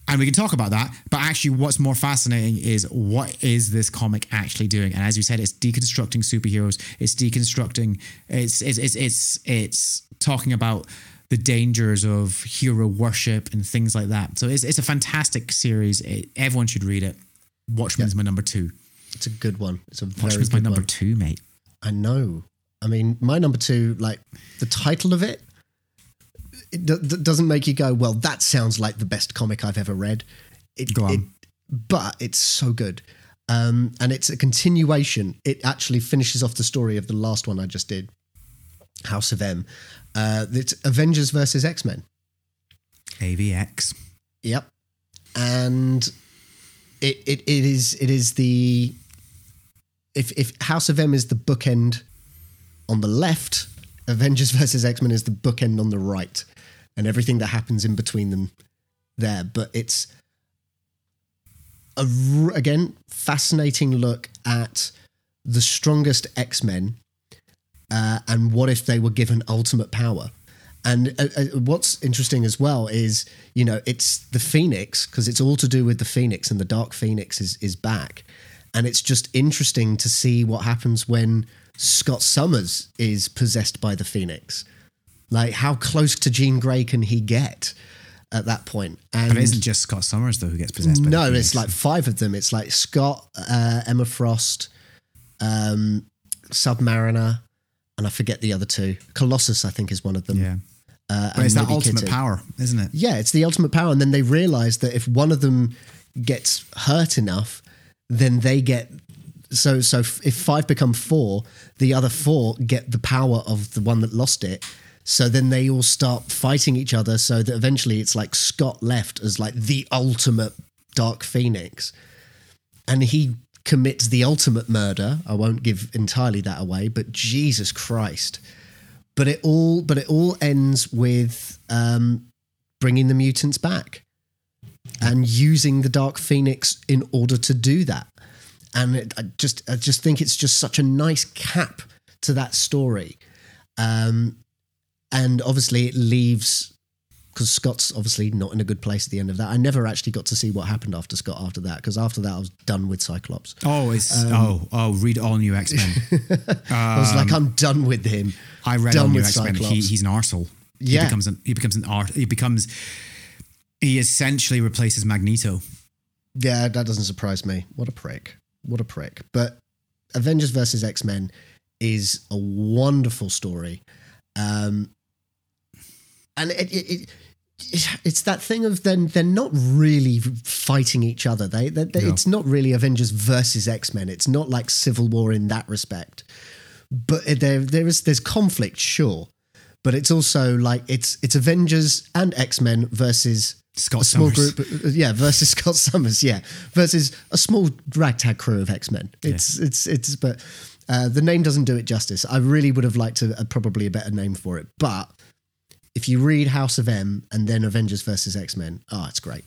and we can talk about that but actually what's more fascinating is what is this comic actually doing? And as you said it's deconstructing superheroes. It's deconstructing it's it's it's it's, it's talking about the dangers of hero worship and things like that. So it's, it's a fantastic series. It, everyone should read it. Watchmen's my number two. It's a good one. It's a very watchmen's my number one. two mate. I know. I mean, my number two, like the title of it, it do- doesn't make you go, "Well, that sounds like the best comic I've ever read." It, Go on. it- but it's so good, um, and it's a continuation. It actually finishes off the story of the last one I just did, House of M. Uh, it's Avengers versus X Men. AvX Yep. And it, it it is it is the if if House of M is the bookend on the left, Avengers [laughs] versus X Men is the bookend on the right, and everything that happens in between them there. But it's a again fascinating look at the strongest X Men uh, and what if they were given ultimate power. And uh, uh, what's interesting as well is, you know, it's the Phoenix because it's all to do with the Phoenix and the Dark Phoenix is is back, and it's just interesting to see what happens when Scott Summers is possessed by the Phoenix. Like, how close to Jean Grey can he get at that point? And but it isn't just scott summers though who gets possessed no, it's like five of them. It's like Scott, uh, Emma Frost, um, Submariner, and I forget the other two. Colossus, I think, is one of them. yeah Uh, but it's that ultimate Kitty. power isn't it Yeah, it's the ultimate power. And then they realize that if one of them gets hurt enough, then they get. So, so if five become four, the other four get the power of the one that lost it. So then they all start fighting each other. So that eventually it's like Scott left as like the ultimate Dark Phoenix, and he commits the ultimate murder. I won't give entirely that away, but Jesus Christ! But it all, but it all ends with um, bringing the mutants back and using the Dark Phoenix in order to do that. And it, I just, I just think it's just such a nice cap to that story. Um, and obviously, it leaves because Scott's obviously not in a good place at the end of that. I never actually got to see what happened after Scott after that because after that I was done with Cyclops. Oh, it's Um, oh oh. Read all new X Men. [laughs] I was like, I'm done with him. I read done all new X Men. He, he's an arsehole. Yeah. He becomes an he becomes an art. He becomes he essentially replaces Magneto. Yeah, that doesn't surprise me. What a prick. What a prick. But Avengers versus X Men is a wonderful story. Um, and it, it, it, it's that thing of then they're not really fighting each other. They, they, they- it's not really Avengers versus X Men. It's not like Civil War in that respect. But there there is there's conflict, sure, but it's also like it's it's Avengers and X Men versus Scott a small Summers. group, yeah, versus [laughs] Scott Summers, yeah, versus a small ragtag crew of X Men. It's it's it's, but uh, the name doesn't do it justice. I really would have liked a, a probably a better name for it, but if you read House of M and then Avengers versus X Men, oh, ah, it's great,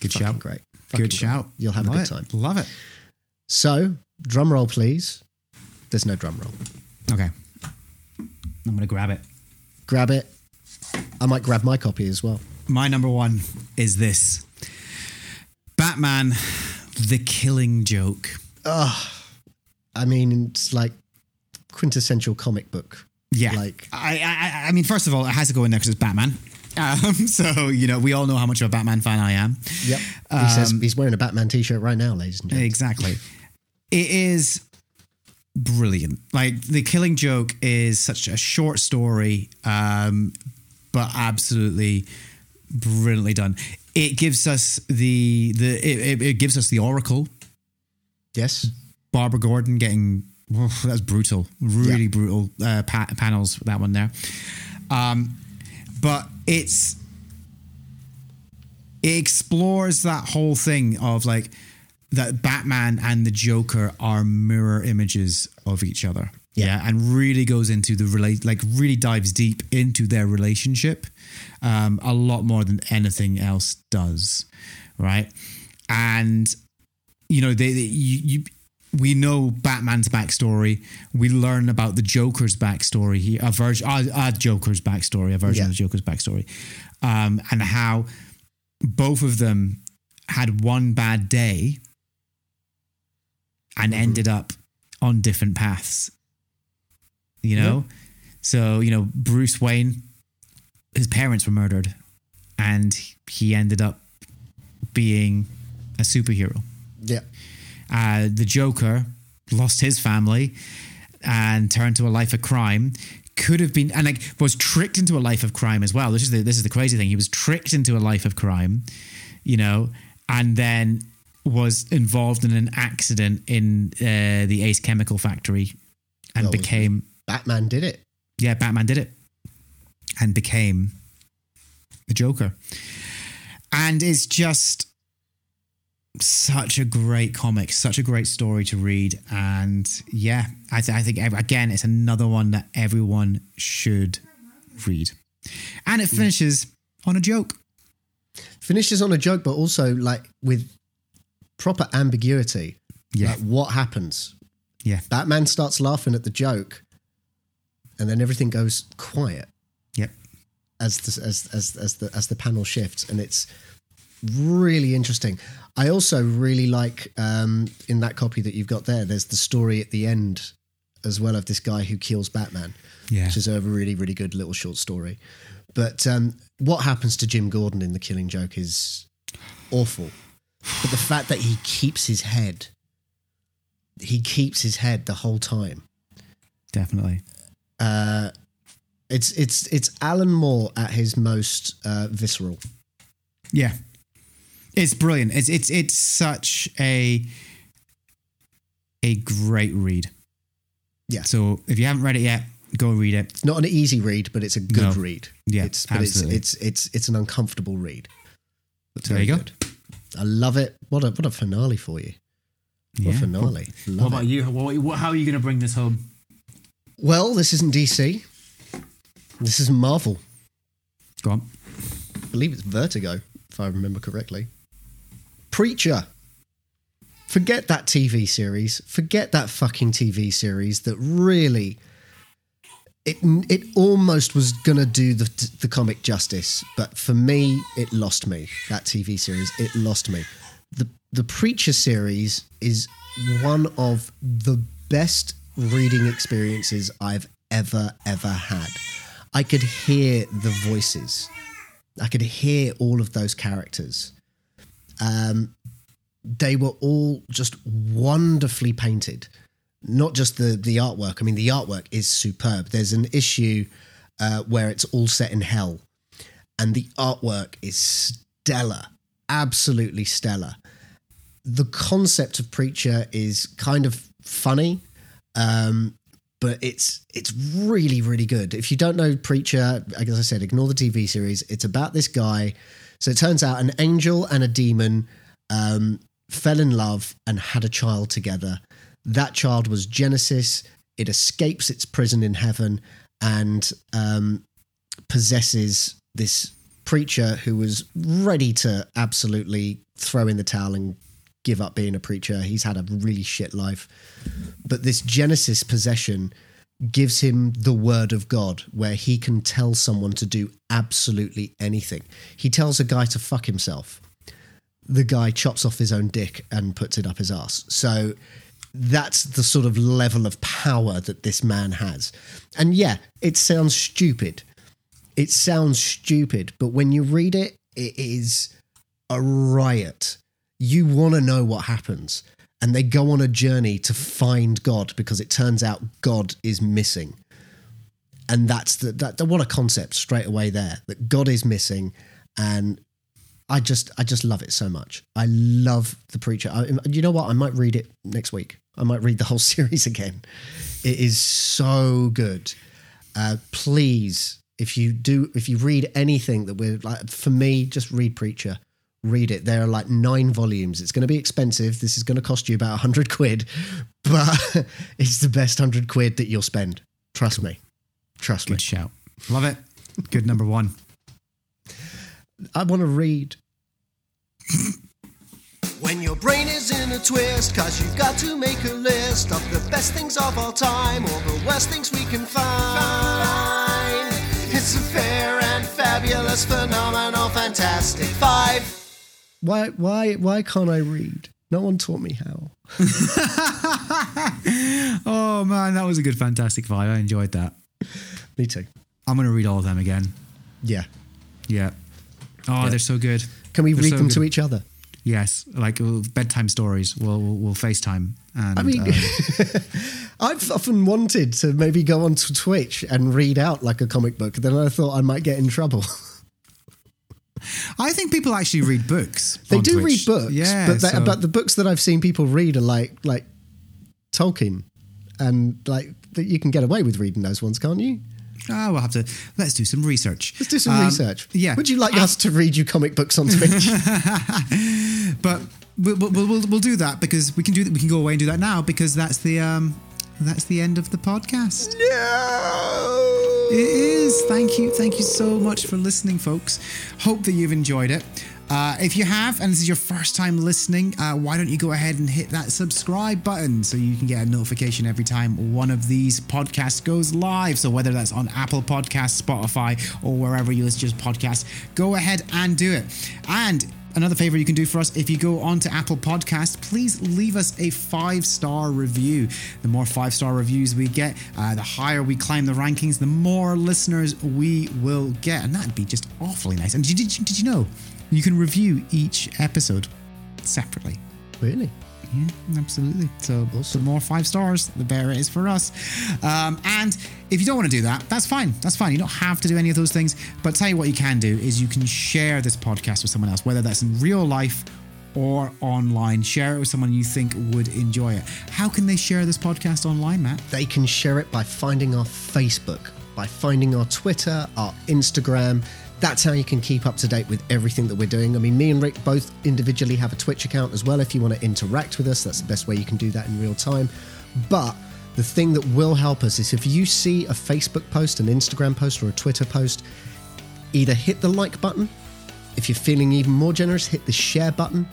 Good Fucking shout. great, Fucking Good great. shout. You'll have a Love good it. time. Love it. So, drum roll, please. There's no drum roll. Okay. I'm gonna grab it. Grab it. I might grab my copy as well. My number one is this Batman the Killing Joke. Ah, I mean, it's like quintessential comic book. Yeah. Like- I, I, I mean, first of all, it has to go in there because it's Batman. [laughs] Um, so, you know, we all know how much of a Batman fan I am. Yep. He says he's wearing a Batman t-shirt right now, ladies and gentlemen. Exactly. it is brilliant. Like the Killing Joke is such a short story, um, but absolutely brilliantly done. It gives us the the it, it, it gives us the Oracle, Yes. Barbara Gordon getting oof, that's brutal, really Yeah. brutal uh, pa- panels. That one there, um, but it's it explores that whole thing of like that Batman and the Joker are mirror images of each other. Yeah, and really goes into the relate, like really dives deep into their relationship, um, a lot more than anything else does, right? And you know, they, they you, you we know Batman's backstory. We learn about the Joker's backstory here, a version, a, a Joker's backstory, a version Yeah. of the Joker's backstory, um, and how both of them had one bad day and ended up on different paths. You know, so you know Bruce Wayne, his parents were murdered, and he ended up being a superhero Yeah. Uh, the Joker lost his family and turned to a life of crime. Could have been and like was tricked into a life of crime as well. This is the this is the crazy thing. He was tricked into a life of crime, you know, and then was involved in an accident in uh, the Ace Chemical Factory and became Batman did it. yeah, Batman did it and became the Joker. And it's just such a great comic, such a great story to read. And yeah, I, th- I think, again, it's another one that everyone should read. And it finishes on a joke. Finishes on a joke, but also like with proper ambiguity. Yeah. Like what happens? Yeah. Batman starts laughing at the joke, and then everything goes quiet Yep. as the, as as as the as the panel shifts, and it's really interesting. I also really like um, in that copy that you've got there. There's the story at the end as well of this guy who kills Batman, Yeah. which is a really really good little short story. But um, what happens to Jim Gordon in The Killing Joke is awful. But the fact that he keeps his head, he keeps his head the whole time. Definitely. Uh, it's it's it's Alan Moore at his most uh, visceral. Yeah. It's brilliant. It's it's it's such a a great read. Yeah. So if you haven't read it yet, go read it. It's not an easy read, but it's a good No. read. Yeah, it's, but absolutely. It's, it's it's it's an uncomfortable read. But There you very go. good. I love it. What a what a finale for you. What a Yeah. finale. What Love about it. you? What, what, how are you going to bring this home? Well, this isn't DC. This isn't Marvel. Go on. I believe it's Vertigo, if I remember correctly. Preacher. Forget that TV series. Forget that fucking TV series that really it it almost was gonna do the the comic justice, but for me, it lost me. That TV series, it lost me. the The Preacher series is one of the best reading experiences I've ever ever had. I could hear the voices. I could hear all of those characters. Um, they were all just wonderfully painted. Not just the the artwork. I mean, the artwork is superb. There's an issue uh, where it's all set in hell, and the artwork is stellar, absolutely stellar. The concept of preacher is kind of funny, um, but it's it's really really good. If you don't know Preacher, as I said, ignore the TV series. It's about this guy. So it turns out an angel and a demon um, fell in love and had a child together. That child was Genesis. It escapes its prison in heaven and um, possesses this preacher who was ready to absolutely throw in the towel and give up being a preacher. He's had a really shit life. But this Genesis possession gives him the word of God where he can tell someone to do absolutely anything. He tells a guy to fuck himself. The guy chops off his own dick and puts it up his ass. So that's the sort of level of power that this man has. And yeah, it sounds stupid. It sounds stupid, but when you read it, it is a riot. You want to know what happens. And they go on a journey to find God because it turns out God is missing. And that's the that what a concept straight away there that God is missing and I just I just love it so much. I love the preacher. I, you know what? I might read it next week. I might read the whole [laughs] series again. It is so good. Uh, please, if you do, if you read anything that we're like, for me, just read Preacher. Read it. There are like nine volumes. It's going to be expensive. This is going to cost you about a hundred quid, but [laughs] it's the best hundred quid that you'll spend. Trust me. Trust me. Good shout. Love it. Good number one. I want to read. When your brain is in a twist, cause you've got to make a list of the best things of all time, or the worst things we can find. It's a fair and fabulous, phenomenal, fantastic five. Why? Why? Why can't I read? No one taught me how. [laughs] Oh man, that was a good fantastic five. I enjoyed that. Me too. I'm gonna read all of them again. Yeah. Yeah. Oh, they're so good. Can we They're read so them good. to each other? Yes, like uh, bedtime stories. We'll we'll, we'll FaceTime. And, I mean, um, [laughs] I've often wanted to maybe go onto Twitch and read out like a comic book. Then I thought I might get in trouble. [laughs] I think people actually read books. they do Twitch. read books, Yeah, but, they, so- but the books that I've seen people read are like like Tolkien, and like that you can get away with reading those ones, can't you? Ah, we'll have to let's do some research. Let's do some Um, research. Yeah, Would you like us to read you comic books on Twitch? [laughs] but we'll, we'll, we'll, we'll do that because we can do that. we can go away and do that now because that's the um that's the end of the podcast. no. It is. Thank you. Thank you so much for listening, folks. Hope that you've enjoyed it. Uh, if you have, and this is your first time listening, uh, why don't you go ahead and hit that subscribe button so you can get a notification every time one of these podcasts goes live. So whether that's on Apple Podcasts, Spotify, or wherever you listen to podcasts, go ahead and do it. And Another favor you can do for us if you go onto Apple Podcast, please leave us a five star review. The more five star reviews we get, uh, the higher we climb the rankings, the more listeners we will get. And that'd be just awfully nice. And did, you- did you know you can review each episode separately? Really? Yeah, absolutely. So the more five stars, the better it is for us. Um, and if you don't want to do that, that's fine. That's fine. You don't have to do any of those things. But tell you what you can do is you can share this podcast with someone else, whether that's in real life or online. Share it with someone you think would enjoy it. How can they share this podcast online, Matt? They can share it by finding our Facebook, by finding our Twitter, our Instagram. That's how you can keep up to date with everything that we're doing. I mean, me and Rik both individually have a Twitch account as well. If you want to interact with us, that's the best way you can do that in real time. But the thing that will help us is if you see a Facebook post, an Instagram post, or a Twitter post, either hit the like button. If you're feeling even more generous, hit the share button,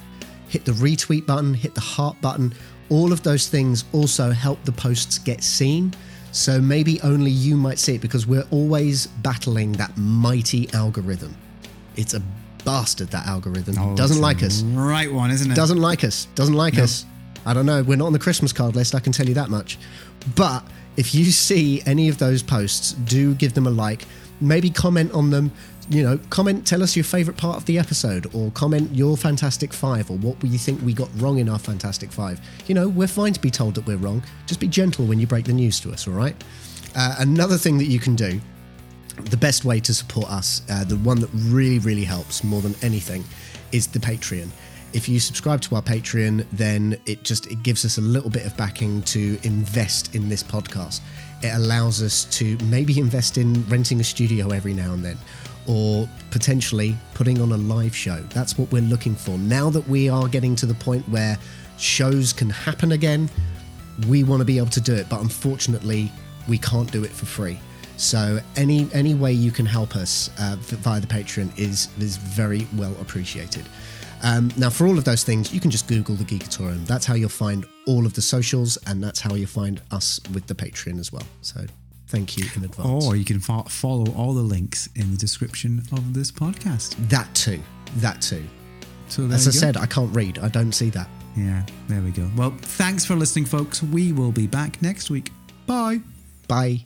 hit the retweet button, hit the heart button. All of those things also help the posts get seen. So maybe only you might see it because we're always battling that mighty algorithm. It's a bastard, that algorithm. Oh, Doesn't like us. Right one, isn't it? Doesn't like us. Doesn't like us. I don't know. We're not on the Christmas card list, I can tell you that much. But if you see any of those posts, do give them a like. Maybe comment on them. You know, comment, tell us your favorite part of the episode, or comment your Fantastic Five, or what you think we got wrong in our Fantastic Five. You know, we're fine to be told that we're wrong. Just be gentle when you break the news to us, all right? Uh, another thing that you can do the best way to support us, uh, the one that really, really helps more than anything, is the Patreon. If you subscribe to our Patreon, then it just it gives us a little bit of backing to invest in this podcast. It allows us to maybe invest in renting a studio every now and then, or potentially putting on a live show. That's what we're looking for. Now that we are getting to the point where shows can happen again, we want to be able to do it, but unfortunately, we can't do it for free. So any any way you can help us uh, via the Patreon is is very well appreciated. Um, now, for all of those things, you can just Google the Geekatorium. That's how you'll find all of the socials, and that's how you'll find us with the Patreon as well. So, thank you in advance. Or you can fo- follow all the links in the description of this podcast. that too. That too. So As I go. said, I can't read. I don't see that. yeah, there we go. Well, thanks for listening, folks. We will be back next week. Bye. Bye.